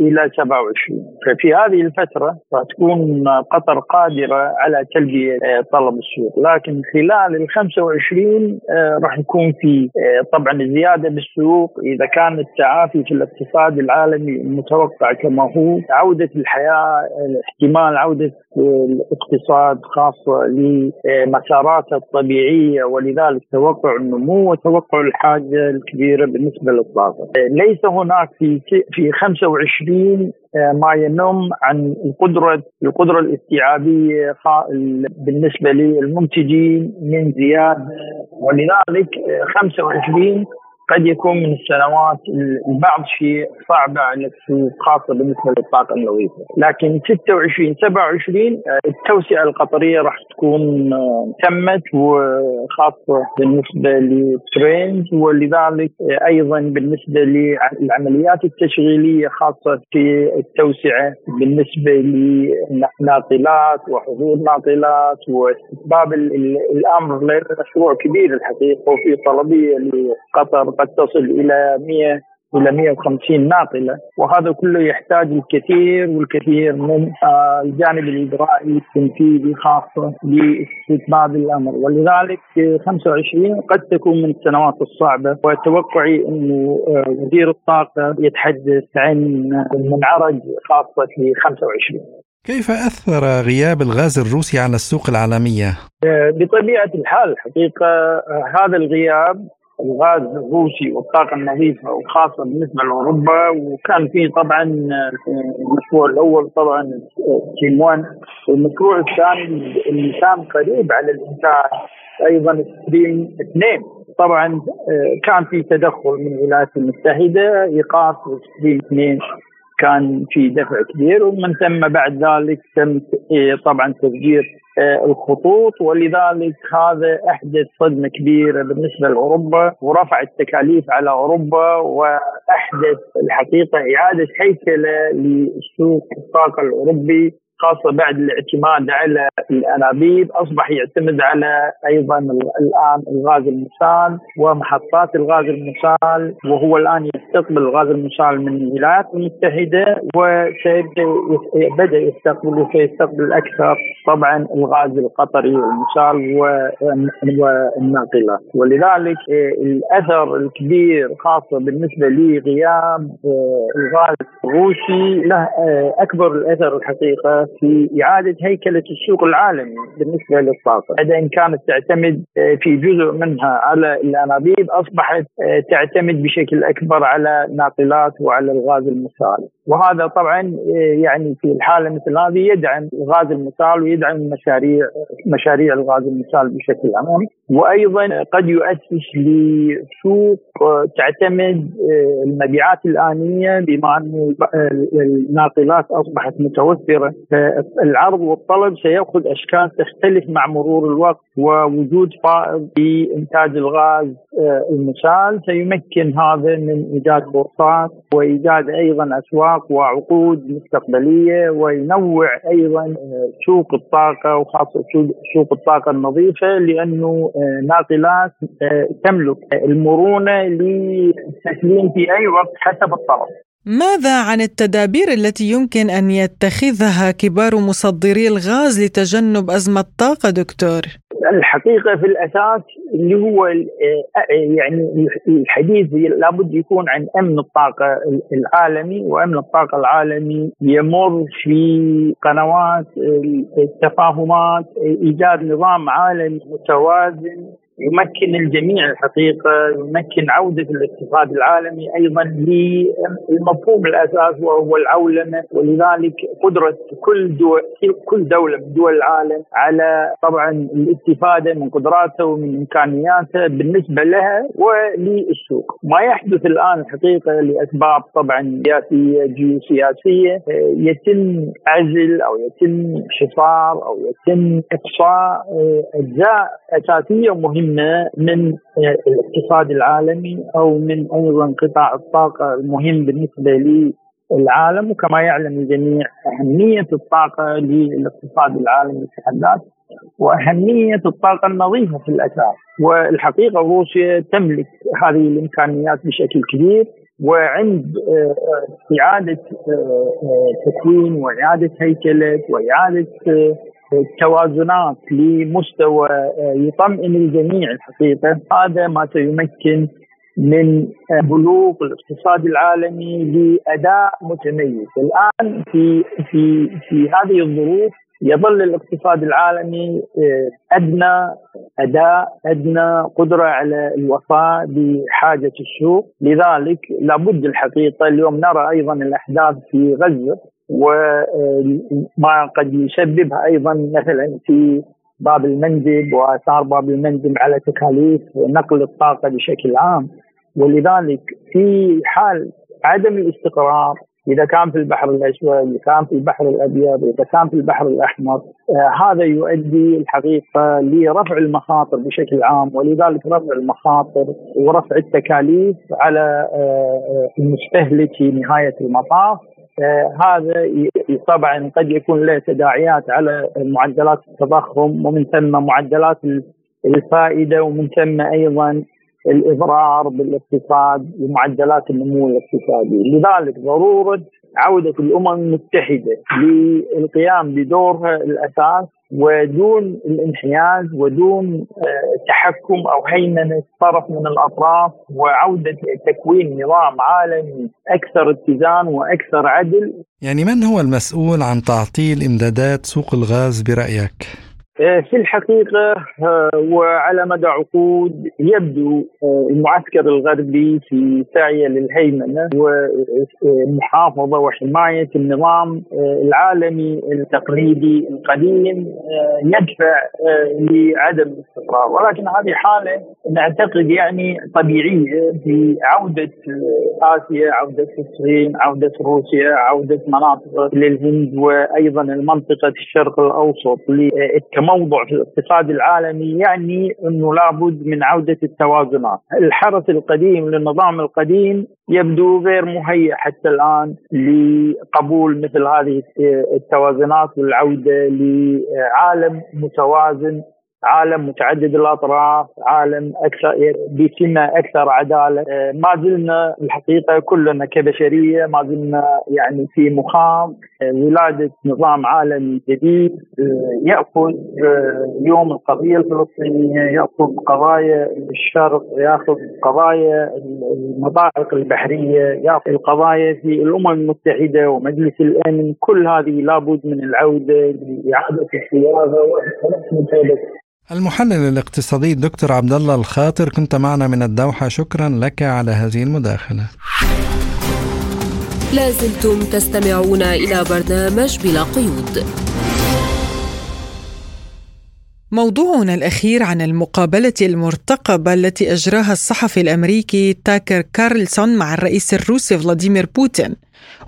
إلى 27 ففي هذه الفترة راح تكون قطر قادرة على تلبيه آه، طلب السوق. لكن خلال ال 25 آه، راح يكون في طبعا زياده بالسوق. إذا كان التعافي في الاقتصاد العالمي المتوقع كما هو عودة الحياة احتمال عودة الاقتصاد خاصة لمساراته الطبيعية ولذلك توقع النمو وتوقع الحاجة الكبيرة بالنسبة للطاقة ليس هناك في في 25 ما ينم عن القدرة القدرة الاستيعابية بالنسبة للمنتجين من زيادة ولذلك 25 قد يكون من السنوات البعض شيء صعبة على السوق خاصة بالنسبة للطاقة النظيفة. لكن 26 27 التوسعة القطرية راح تكون آه، تمت وخاصة بالنسبة للترينز ولذلك آه، أيضا بالنسبة للعمليات التشغيلية خاصة في التوسعة بالنسبة للناقلات وحضور ناقلات واستتباب الأمر لمشروع كبير الحقيقة وفي طلبية لقطر قد تصل إلى 100 إلى 150 ناقله وهذا كله يحتاج الكثير والكثير من آه، الجانب الإجرائي التنفيذي خاصة لاستتباب الأمر. ولذلك 25 قد تكون من السنوات الصعبة وتوقعي إنه آه، وزير الطاقة يتحدث عن منعرج خاصة في 25 كيف أثر غياب الغاز الروسي على السوق العالمية؟ آه، بطبيعة الحال حقيقة هذا الغياب الغاز الروسي والطاقة النظيفة وخاصة بالنسبة لأوروبا. وكان في طبعا المشروع الأول طبعا تيم 1 والمشروع الثاني اللي كان قريب على الإنتاج أيضا ستريم اثنين. طبعا كان في تدخل من الولايات المتحدة إيقاف ستريم اثنين كان في دفع كبير. ومن ثم بعد ذلك تم طبعا تفجير آه، الخطوط ولذلك هذا احدث صدمه كبيرة بالنسبة لأوروبا ورفع التكاليف على أوروبا وأحدث الحقيقة إعادة هيكله لسوق الطاقة الأوروبي خاصة بعد الاعتماد على الأنابيب أصبح يعتمد على أيضا الآن الغاز المسال ومحطات الغاز المسال وهو الآن يستقبل الغاز المسال من الولايات المتحدة وبدأ يستقبل وسيستقبل أكثر طبعا الغاز القطري والمسال والناقلات ولذلك الأثر الكبير خاصة بالنسبة لغياب الغاز الروسي له أكبر الأثر الحقيقة في إعادة هيكلة السوق العالمي بالنسبة للطاقة بعد إن كانت تعتمد آه، في جزء منها على الأنابيب أصبحت آه، تعتمد بشكل أكبر على الناقلات وعلى الغاز المسال وهذا طبعا آه، يعني في الحالة مثل هذه يدعم الغاز المسال ويدعم مشاريع مشاريع الغاز المسال بشكل عام. وأيضا قد يؤسس لسوق آه، تعتمد آه، المبيعات الآنية بما ان الناقلات أصبحت متوفرة. العرض والطلب سيأخذ أشكال تختلف مع مرور الوقت. ووجود فائض في إنتاج الغاز المسال سيمكن هذا من إيجاد فرصات وإيجاد أيضا أسواق وعقود مستقبلية وينوع أيضا سوق الطاقة وخاصة سوق الطاقة النظيفة لأنه ناقلات تملك المرونة للتسليم في أي وقت حسب الطلب. ماذا عن التدابير التي يمكن أن يتخذها كبار مصدري الغاز لتجنب أزمة طاقه دكتور؟ الحقيقة في الأساس اللي هو يعني الحديث لابد يكون عن أمن الطاقة العالمي وأمن الطاقة العالمي يمر في قنوات التفاهمات إيجاد نظام عالمي متوازن يمكن الجميع الحقيقة يمكن عودة الاقتصاد العالمي أيضا للمفهوم الأساس وهو العولمة ولذلك قدرة كل دول كل دولة من دول العالم على طبعا الاستفادة من قدراته ومن إمكانياته بالنسبة لها وللسوق. ما يحدث الآن الحقيقة لأسباب طبعا سياسية جيوسياسية يتم عزل أو يتم حصار أو يتم إقصاء أجزاء أساسية ومهمة مهمه من آه، الاقتصاد العالمي أو من أيضا قطاع الطاقة المهم بالنسبة للعالم وكما يعلم الجميع أهمية الطاقة للاقتصاد العالمي في حد ذاته وأهمية الطاقة النظيفة في الاساس والحقيقة روسيا تملك هذه الإمكانيات بشكل كبير وعند آه، آه، اعاده تكوين وإعادة هيكلة وإعادة توازنات لمستوى آه، يطمئن الجميع الحقيقة. هذا ما سيمكن من آه، بلوغ الاقتصاد العالمي لأداء متميز، الآن في في في هذه الظروف يظل الاقتصاد العالمي آه، أدنى أداء أدنى قدرة على الوفاء بحاجة السوق، لذلك لابد الحقيقة اليوم نرى أيضا الأحداث في غزة وما قد يسببها أيضا مثلا في باب المندب وآثار باب المندب على تكاليف نقل الطاقة بشكل عام. ولذلك في حال عدم الاستقرار إذا كان في البحر الأسود إذا كان في البحر الأبيض إذا كان في البحر الأحمر آه هذا يؤدي الحقيقة لرفع المخاطر بشكل عام. ولذلك رفع المخاطر ورفع التكاليف على آه المستهلك في نهاية المطاف. آه، هذا طبعا قد يكون له تداعيات على معدلات التضخم ومن ثم معدلات الفائدة ومن ثم أيضا الإضرار بالاقتصاد ومعدلات النمو الاقتصادي، لذلك ضرورة عودة الأمم المتحدة للقيام بدورها الأساس ودون الانحياز ودون آه، تحكم أو هيمنة طرف من الأطراف وعودة تكوين نظام عالمي أكثر اتزان وأكثر عدل. يعني من هو المسؤول عن تعطيل إمدادات سوق الغاز برأيك؟ آه، في الحقيقة آه، وعلى مدى عقود يبدو آه، المعسكر الغربي في سعيه للهيمنة ومحافظة وحماية النظام العالمي التقليدي القديم يدفع لعدم الاستقرار. ولكن هذه حالة نعتقد يعني طبيعية في عودة آسيا عودة الصين عودة روسيا عودة مناطق للهند وأيضا المنطقة الشرق الأوسط للتمام موضع في الاقتصاد العالمي يعني أنه لابد من عودة التوازنات، الحرس القديم للنظام القديم يبدو غير مهيئ حتى الآن لقبول مثل هذه التوازنات والعودة لعالم متوازن عالم متعدد الأطراف، عالم أكثر بسمه أكثر عدالة، آه، ما زلنا الحقيقة كلنا كبشرية ما زلنا يعني في مخاض. آه، ولادة نظام عالمي جديد. آه، يأخذ يوم القضية الفلسطينية، يأخذ قضايا الشرق، يأخذ قضايا المضائق البحرية، يأخذ القضايا في الأمم المتحدة ومجلس الأمن، كل هذه لابد من العودة لإعادة الصياغه المحلل الاقتصادي الدكتور عبد الله الخاطر كنت معنا من الدوحة. شكرا لك على هذه المداخلة. لازلتم تستمعون إلى برنامج بلا قيود. موضوعنا الأخير عن المقابلة المرتقبة التي أجراها الصحفي الأمريكي تاكر كارلسون مع الرئيس الروسي فلاديمير بوتين.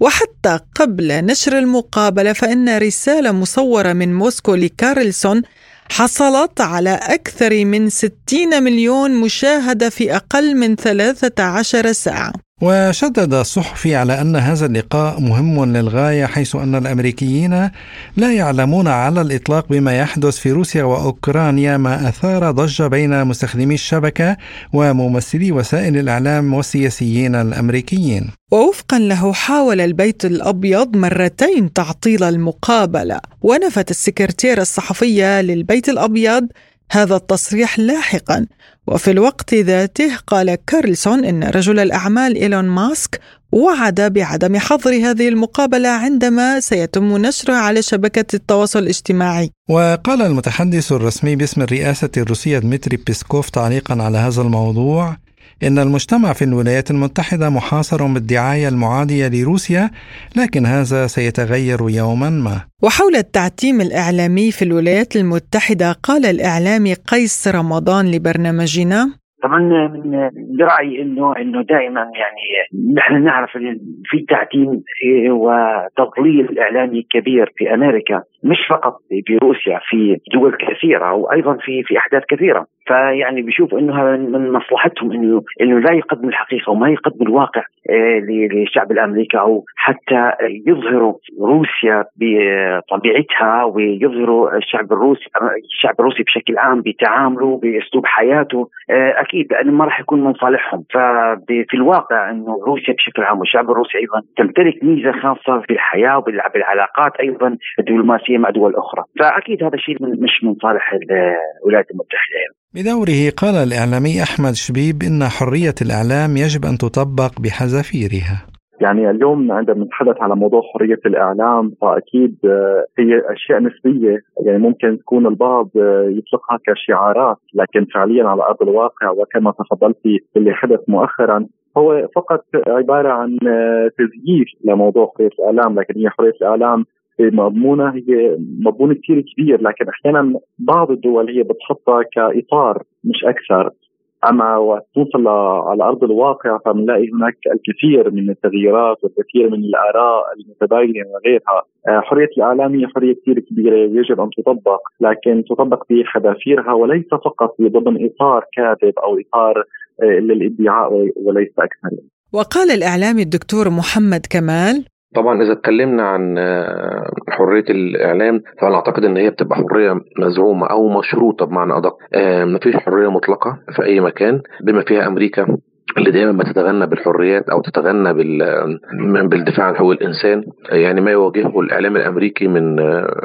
وحتى قبل نشر المقابلة فإن رسالة مصورة من موسكو لكارلسون حصلت على أكثر من 60 مليون مشاهدة في أقل من 13 ساعة. وشدد الصحفي على أن هذا اللقاء مهم للغاية حيث أن الأمريكيين لا يعلمون على الإطلاق بما يحدث في روسيا وأوكرانيا ما أثار ضجة بين مستخدمي الشبكة وممثلي وسائل الإعلام والسياسيين الأمريكيين. ووفقا له حاول البيت الأبيض مرتين تعطيل المقابلة ونفت السكرتيره الصحفية للبيت الأبيض هذا التصريح لاحقا وفي الوقت ذاته قال كارلسون إن رجل الأعمال إيلون ماسك وعد بعدم حظر هذه المقابلة عندما سيتم نشرها على شبكة التواصل الاجتماعي. وقال المتحدث الرسمي باسم الرئاسة الروسية دمتري بيسكوف تعليقا على هذا الموضوع إن المجتمع في الولايات المتحدة محاصر بالدعاية المعادية لروسيا لكن هذا سيتغير يوما ما. وحول التعتيم الإعلامي في الولايات المتحدة قال الإعلامي قيس رمضان لبرنامجنا. طبعا من برأيي انه إنه دائما يعني نحن نعرف في تعتيم وتضليل إعلامي كبير في أمريكا. مش فقط في روسيا في دول كثيرة وأيضا في في أحداث كثيرة. فيعني بيشوف إنه من مصلحتهم إنه إنه لا يقدم الحقيقة وما يقدم الواقع آه، للشعب الأمريكي أو حتى يظهروا روسيا بطبيعتها ويظهروا الشعب الروسي الشعب الروسي بشكل عام بتعامله بأسلوب حياته آه، أكيد لأنه ما راح يكون من صالحهم. ففي الواقع إنه روسيا بشكل عام والشعب الروسي أيضا تمتلك ميزة خاصة في الحياة وبالعلاقات أيضا الدبلوماسية مع دول أخرى. فأكيد هذا الشيء مش من صالح الولايات المتحدة يعني. بدوره قال الإعلامي أحمد شبيب إن حرية الإعلام يجب أن تطبق بحذافيرها. يعني اليوم عندما نتحدث على موضوع حرية الإعلام فأكيد آه، هي أشياء نسبية. يعني ممكن تكون البعض آه، يطلقها كشعارات لكن فعليا على أرض الواقع وكما تفضلتي اللي حدث مؤخرا هو فقط عبارة عن آه، تزييف لموضوع حرية الإعلام لكن هي حرية الإعلام مضمونة هي مضمون كثير كبير لكن أحيانا بعض الدول هي بتحطها كإطار مش أكثر. أما وتوصل على أرض الواقع فبنلاقي هناك الكثير من التغييرات والكثير من الآراء المتباينة وغيرها آه، حرية الإعلام هي حرية كثير كبيرة يجب أن تطبق لكن تطبق بحذافيرها وليس فقط ضمن إطار كاذب أو إطار آه، للإدعاء وليس أكثر. وقال الإعلامي الدكتور محمد كمال طبعا إذا اتكلمنا عن آه، حرية الإعلام فأنا أعتقد إن هي بتبقى حرية مزعومة أو مشروطة بمعنى أدق. آه، مفيش حرية مطلقة في أي مكان بما فيها أمريكا. اللي دايما ما تتغنى بالحريات أو تتغنى بالدفاع عن حقوق الإنسان يعني ما يواجهه الإعلام الأمريكي من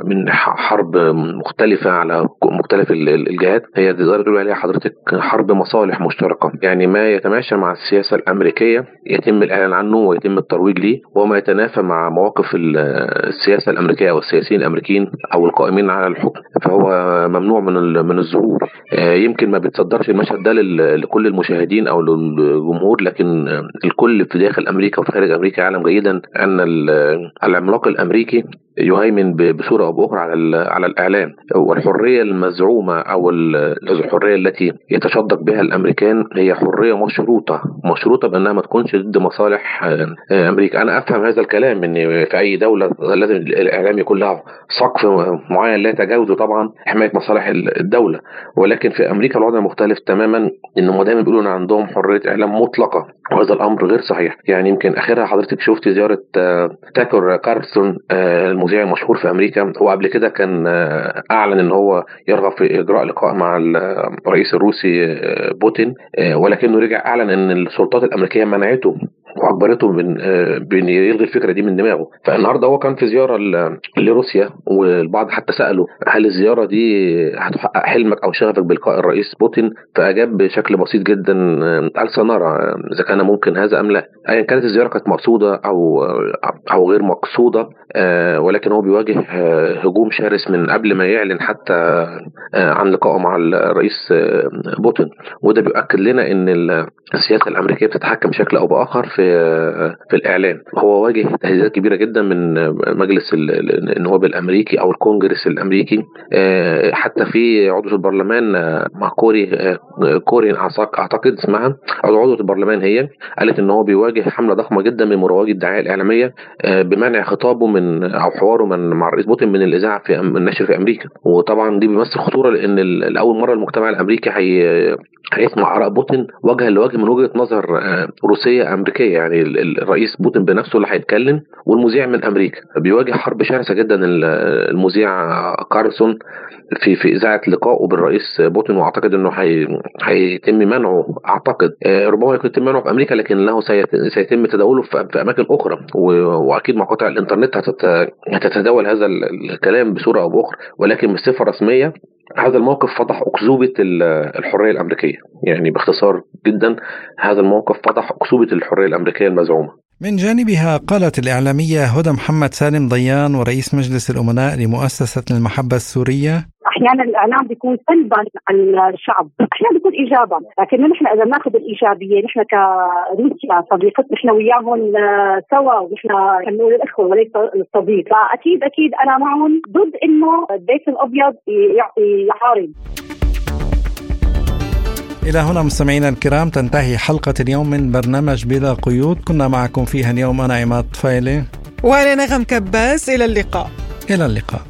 من حرب مختلفة على مختلف الجهات. هي تقدر تقول عليها حضرتك حرب مصالح مشتركة. يعني ما يتماشى مع السياسة الأمريكية يتم الإعلان عنه ويتم الترويج ليه وما يتنافى مع مواقف السياسة الأمريكية أو السياسيين الأمريكيين أو القائمين على الحكم. فهو ممنوع من من الظهور. يمكن ما بتصدرش المشهد ده لكل المشاهدين أو الجمهور لكن الكل في داخل أمريكا وفي خارج أمريكا يعلم جيدا أن العملاق الأمريكي يهيمن بصورة أو بأخرى على على الإعلام. والحرية المزعومة أو الحرية التي يتشدق بها الأمريكان هي حرية مشروطة. مشروطة بأنها ما تكونش ضد مصالح آه، أمريكا. أنا أفهم هذا الكلام إن في أي دولة لازم الإعلام يكون لها سقف معين لا يتجاوزه طبعا حماية مصالح الدولة. ولكن في أمريكا الوضع مختلف تماما انهم دايما بيقولوا إن عندهم حرية إعلام مطلقة وهذا الأمر غير صحيح. يعني يمكن آخرها حضرتك شفت زيارة آه، تاكر كارلسون آه، المذيع المشهور في أمريكا. هو قبل كده كان آه، أعلن إن هو يرغب في إجراء لقاء مع الرئيس الروسي بوتين ولكنه رجع أعلن إن السلطات الأمريكية منعته واجبرته من بإن يلغي الفكرة دي من دماغه. فالنهاردة هو كان في زيارة لروسيا والبعض حتى سأله هل الزيارة دي هتحقق حلمك أو شغفك بلقاء الرئيس بوتين؟ فأجاب بشكل بسيط جدا قال سنرى إذا كان ممكن هذا أم لا. ايا كانت الزيارة كانت مقصودة أو أو غير مقصودة ولكن هو بيواجه هجوم شرس من قبل ما يعلن حتى عن لقائه مع الرئيس بوتين. وده بيؤكد لنا إن السياسة الأمريكية بتتحكم بشكل أو بآخر في في الاعلام هو واجه تهديدات كبيرة جدا من مجلس النواب الأمريكي أو الكونجرس الأمريكي. حتى في عضو البرلمان مع كوري كوري أعتقد اسمها عضو البرلمان هي قالت إن هو بيواجه حملة ضخمة جدا من مروجي الدعاية الإعلامية بمنع خطابه من أو حواره من مع الرئيس بوتين من الإذاعة في النشر في أمريكا. وطبعا دي بيمثل خطورة لأن لأول مرة المجتمع الأمريكي هي هيسمع آراء بوتين وجها لوجه من وجهة نظر روسية أمريكية. يعني الرئيس بوتين بنفسه اللي هيتكلم والمذيع من أمريكا. بيواجه حرب شرسه جدا المذيع كارلسون في في إذاعة لقائه بالرئيس بوتين وأعتقد إنه هيتم منعه أعتقد. ربما يتم منعه في أمريكا لكن له سيتم تداوله في أماكن أخرى. وأكيد مقاطع الإنترنت هتتداول هذا الكلام بصورة أو بأخرى. ولكن بصفة رسمية هذا الموقف فضح أكذوبة الحرية الأمريكية. يعني باختصار جدا هذا الموقف فضح أكذوبة الحرية الأمريكية المزعومة. من جانبها قالت الإعلامية هدى محمد سالم ضيان ورئيس مجلس الأمناء لمؤسسة المحبة السورية أحيانا الاعلام بيكون سلبا على الشعب أحيانا بيكون ايجابا لكن نحن إذا ناخذ الإيجابية نحن كروسيا صديقتنا نحن وياهم سوا ونحن نقول الإخوة وليس الصديق. فأكيد أكيد أنا معهم ضد إنه البيت الأبيض يحارب إلى هنا مستمعينا الكرام تنتهي حلقة اليوم من برنامج بلا قيود. كنا معكم فيها اليوم أنا عماد طفيلة وأنا نغم كباس إلى اللقاء. إلى اللقاء.